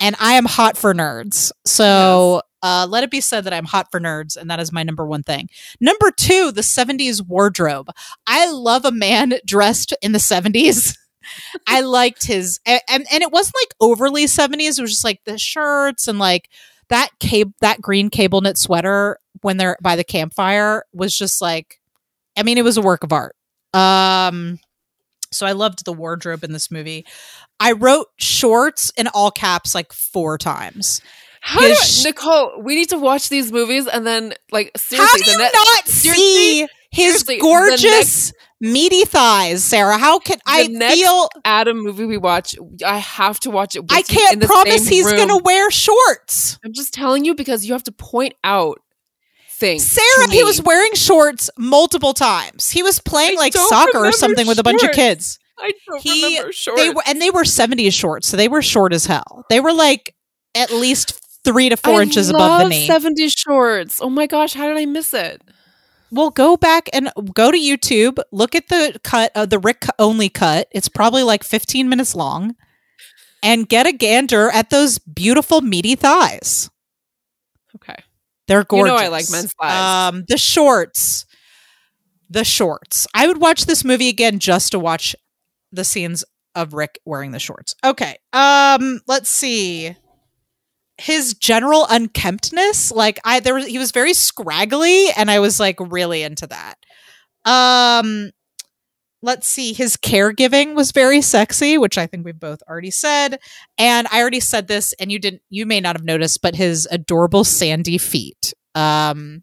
and I am hot for nerds. So uh, let it be said that I'm hot for nerds, and that is my number one thing. Number two, the '70s wardrobe. I love a man dressed in the '70s. I liked his, and and it wasn't like overly '70s. It was just like the shirts and like that cable, that green cable knit sweater when they're by the campfire was just like, I mean, it was a work of art. Um, so I loved the wardrobe in this movie. I wrote shorts in all caps like four times. How do sh- Nicole? We need to watch these movies and then, like, How seriously, do you the ne- not see his gorgeous meaty thighs, Sarah? How can I feel? Adam movie we watch, I have to watch it. I can't promise he's room. going to wear shorts. I'm just telling you because you have to point out things. Sarah, he was wearing shorts multiple times. He was playing I like soccer or something with a bunch of kids. I don't he- remember shorts. They were and they were 70s shorts, so they were short as hell. They were like at least three to four I inches above the knee. 70s shorts. Oh my gosh, how did I miss it? Well, go back and go to YouTube. Look at the cut of the Rick only cut. It's probably like 15 minutes long. And get a gander at those beautiful meaty thighs. Okay. They're gorgeous. You know I like men's thighs. Um, the shorts. The shorts. I would watch this movie again just to watch the scenes of Rick wearing the shorts. Okay. Um, let's see. His general unkemptness, like I there was he was very scraggly and I was like really into that. Um let's see his caregiving was very sexy which i think we've both already said. And i already said this and you didn't you may not have noticed but his adorable sandy feet um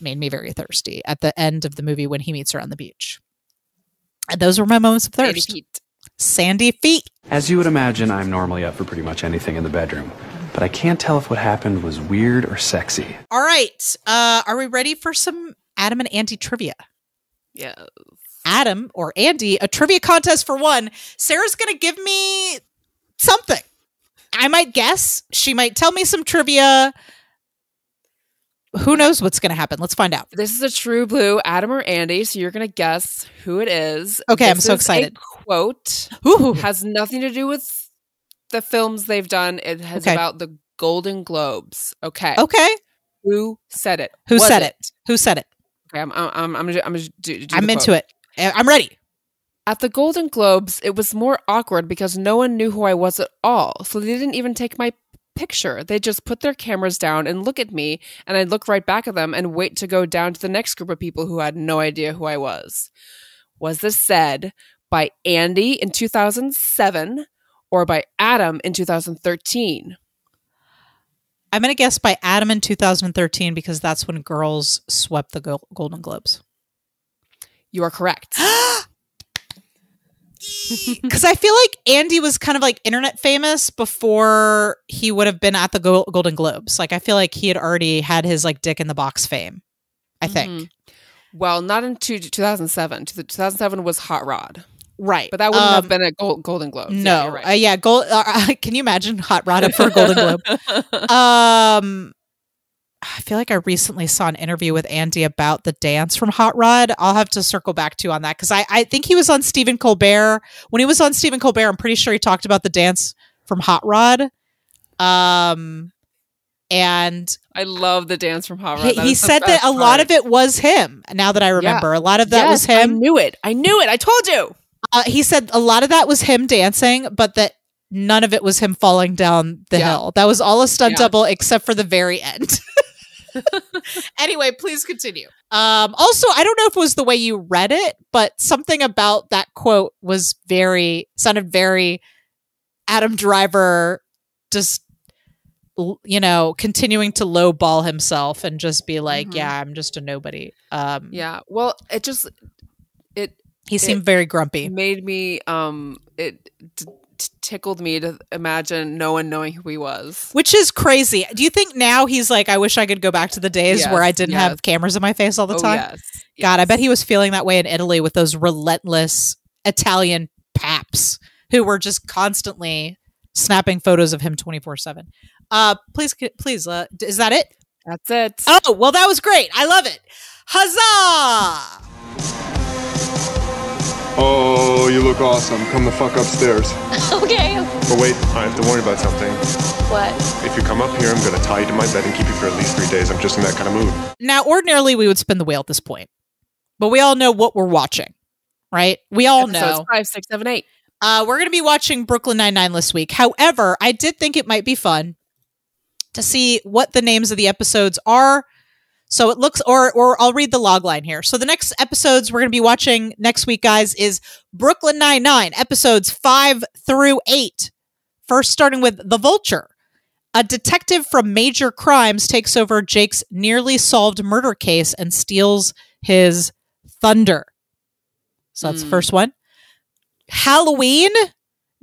made me very thirsty at the end of the movie when he meets her on the beach. And those were my moments of Sandy thirst. sandy feet. As you would imagine, I'm normally up for pretty much anything in the bedroom. But I can't tell if what happened was weird or sexy. all right uh are we ready for some adam and andy trivia Yeah. adam or andy a trivia contest for one sarah's gonna give me something i might guess she might tell me some trivia who knows what's gonna happen let's find out This is a true blue Adam or Andy, so you're going to guess who it is. Okay, I'm so is a excited. quote Ooh. has nothing to do with the films they've done. It has Okay. about the Golden Globes. Okay. okay Who said it? Who Was said it? who said it Okay, I'm, I'm, I'm, I'm, I'm do, do i'm into quote. it Uh, i'm ready At the Golden Globes, it was more awkward because no one knew who I was at all. So they didn't even take my picture. They just put their cameras down and look at me, and I'd look right back at them and wait to go down to the next group of people who had no idea who I was. Was this said by Andy in 2007 or by Adam in 2013? I'm going to guess by Adam in 2013 because that's when girls swept the Gol- Golden Globes. You are correct. Because I feel like Andy was kind of like internet famous before he would have been at the Gol- Golden Globes. Like I feel like he had already had his like dick in the box fame. I think. Mhm. Well, not in two, 2007. 2007 was Hot Rod, Right. but that wouldn't have Um, been a Gol- Golden Globe. No. you're right. Uh, yeah. Gold. Uh, can you imagine Hot Rod up for a Golden Globe? Um, I feel like I recently saw an interview with Andy about the dance from Hot Rod. I'll have to circle back to you on that because I, I think he was on Stephen Colbert. When he was on Stephen Colbert, I'm pretty sure he talked about the dance from Hot Rod. Um, and I love the dance from Hot Rod. he, he said that a lot of it was him. Now that I remember, a lot of that was Yes, I him. knew it. I knew it. I told you. Uh, he said a lot of that was him dancing, but that none of it was him falling down the Yeah. hill. That was all a stunt Yeah. double except for the very end. anyway, please continue. Um, also, I don't know if it was the way you read it, but something about that quote was very sounded very Adam Driver just you know continuing to lowball himself and just be like Mhm. yeah i'm just a nobody um Yeah. Well, it just he seemed very grumpy made me um it t- tickled me to imagine no one knowing who he was. Which is crazy. Do you think now he's like, I wish I could go back to the days Yes, where I didn't yes. have cameras in my face all the oh time? yes. God, I bet he was feeling that way in Italy with those relentless Italian paps who were just constantly snapping photos of him 24 7. Uh, please, please, uh, is that it? That's it. Oh, well, that was great. I love it. Huzzah! Oh, you look awesome. Come the fuck upstairs. Okay. But wait, I have to warn you about something. What? If you come up here, I'm gonna tie you to my bed and keep you for at least three days. I'm just in that kind of mood. Now, ordinarily, we would spin the wheel at this point, but we all know what we're watching, right? We all Episodes know. five, six, seven, eight. Uh, we're going to be watching Brooklyn Nine Nine this week. However, I did think it might be fun to see what the names of the episodes are. So it looks, or or I'll read the log line here. So the next episodes we're going to be watching next week, guys, is Brooklyn Nine Nine episodes five through eight. First, starting with the Vulture. A detective from Major Crimes takes over Jake's nearly solved murder case and steals his thunder. So that's the Hmm. first one. Halloween.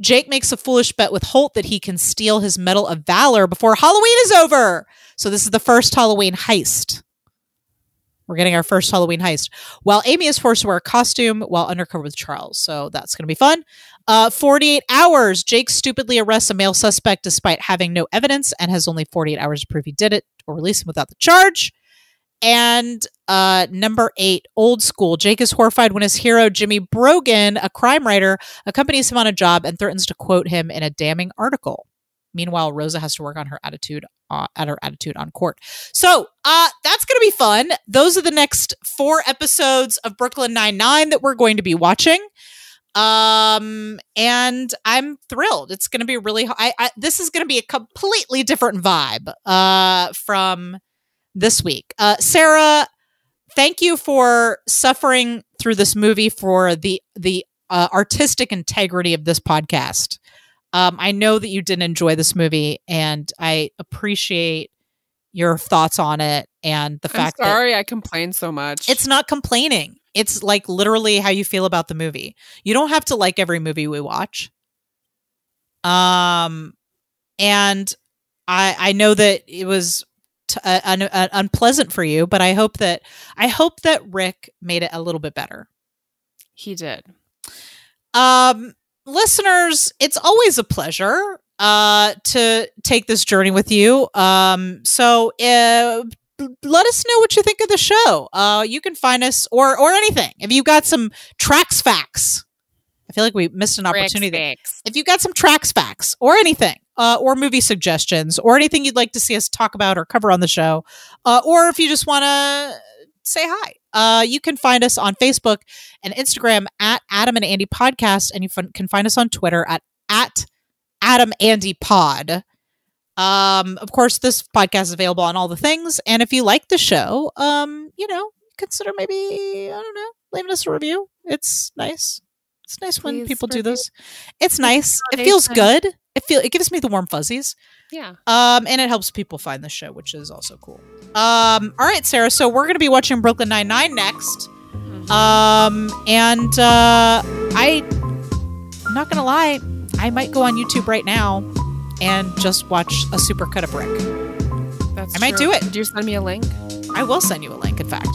Jake makes a foolish bet with Holt that he can steal his Medal of Valor before Halloween is over. So this is the first Halloween heist. We're getting our first Halloween heist. While Amy is forced to wear a costume while undercover with Charles. So that's going to be fun. Uh, 48 hours. Jake stupidly arrests a male suspect despite having no evidence and has only 48 hours to prove he did it or release him without the charge. And uh, number eight, old school. Jake is horrified when his hero, Jimmy Brogan, a crime writer, accompanies him on a job and threatens to quote him in a damning article. Meanwhile, Rosa has to work on her attitude uh, at her attitude on court. So uh, that's going to be fun. Those are the next four episodes of Brooklyn Nine Nine that we're going to be watching. Um, and I'm thrilled. It's going to be really. I, I this is going to be a completely different vibe. Uh, from this week. Uh, Sarah, thank you for suffering through this movie for the the uh, artistic integrity of this podcast. Um, I know that you didn't enjoy this movie, and I appreciate your thoughts on it and the I'm fact that sorry I complained so much. it's not complaining. It's like literally how you feel about the movie. You don't have to like every movie we watch. Um, and I I know that it was t- uh, un- uh, unpleasant for you, but I hope that I hope that Rick made it a little bit better. he did. Um, listeners, it's always a pleasure uh to take this journey with you. Um, so uh, let us know what you think of the show. Uh, you can find us or or anything. If you got some tracks facts, I feel like we missed an opportunity. there. If you got some tracks facts or anything, uh, or movie suggestions, or anything you'd like to see us talk about or cover on the show, uh, or if you just want to say hi, uh, you can find us on Facebook and Instagram at Adam and Andy Podcast, and you fin- can find us on Twitter at at Adam Andy Pod. Um, of course, this podcast is available on all the things, and if you like the show, um, you know, consider maybe I don't know, leaving us a review. It's nice. It's nice when Please people do this. It's nice. It feels good it feel it gives me the warm fuzzies. Yeah. Um, and it helps people find the show, which is also cool. Um, all right, Sarah. So we're gonna be watching Brooklyn Nine Nine next. Mm-hmm. Um, and uh, I, I'm not gonna lie, I might go on YouTube right now and just watch a super cut of Rick. That's I might true. do it. Do you send me a link? I will send you a link. In fact.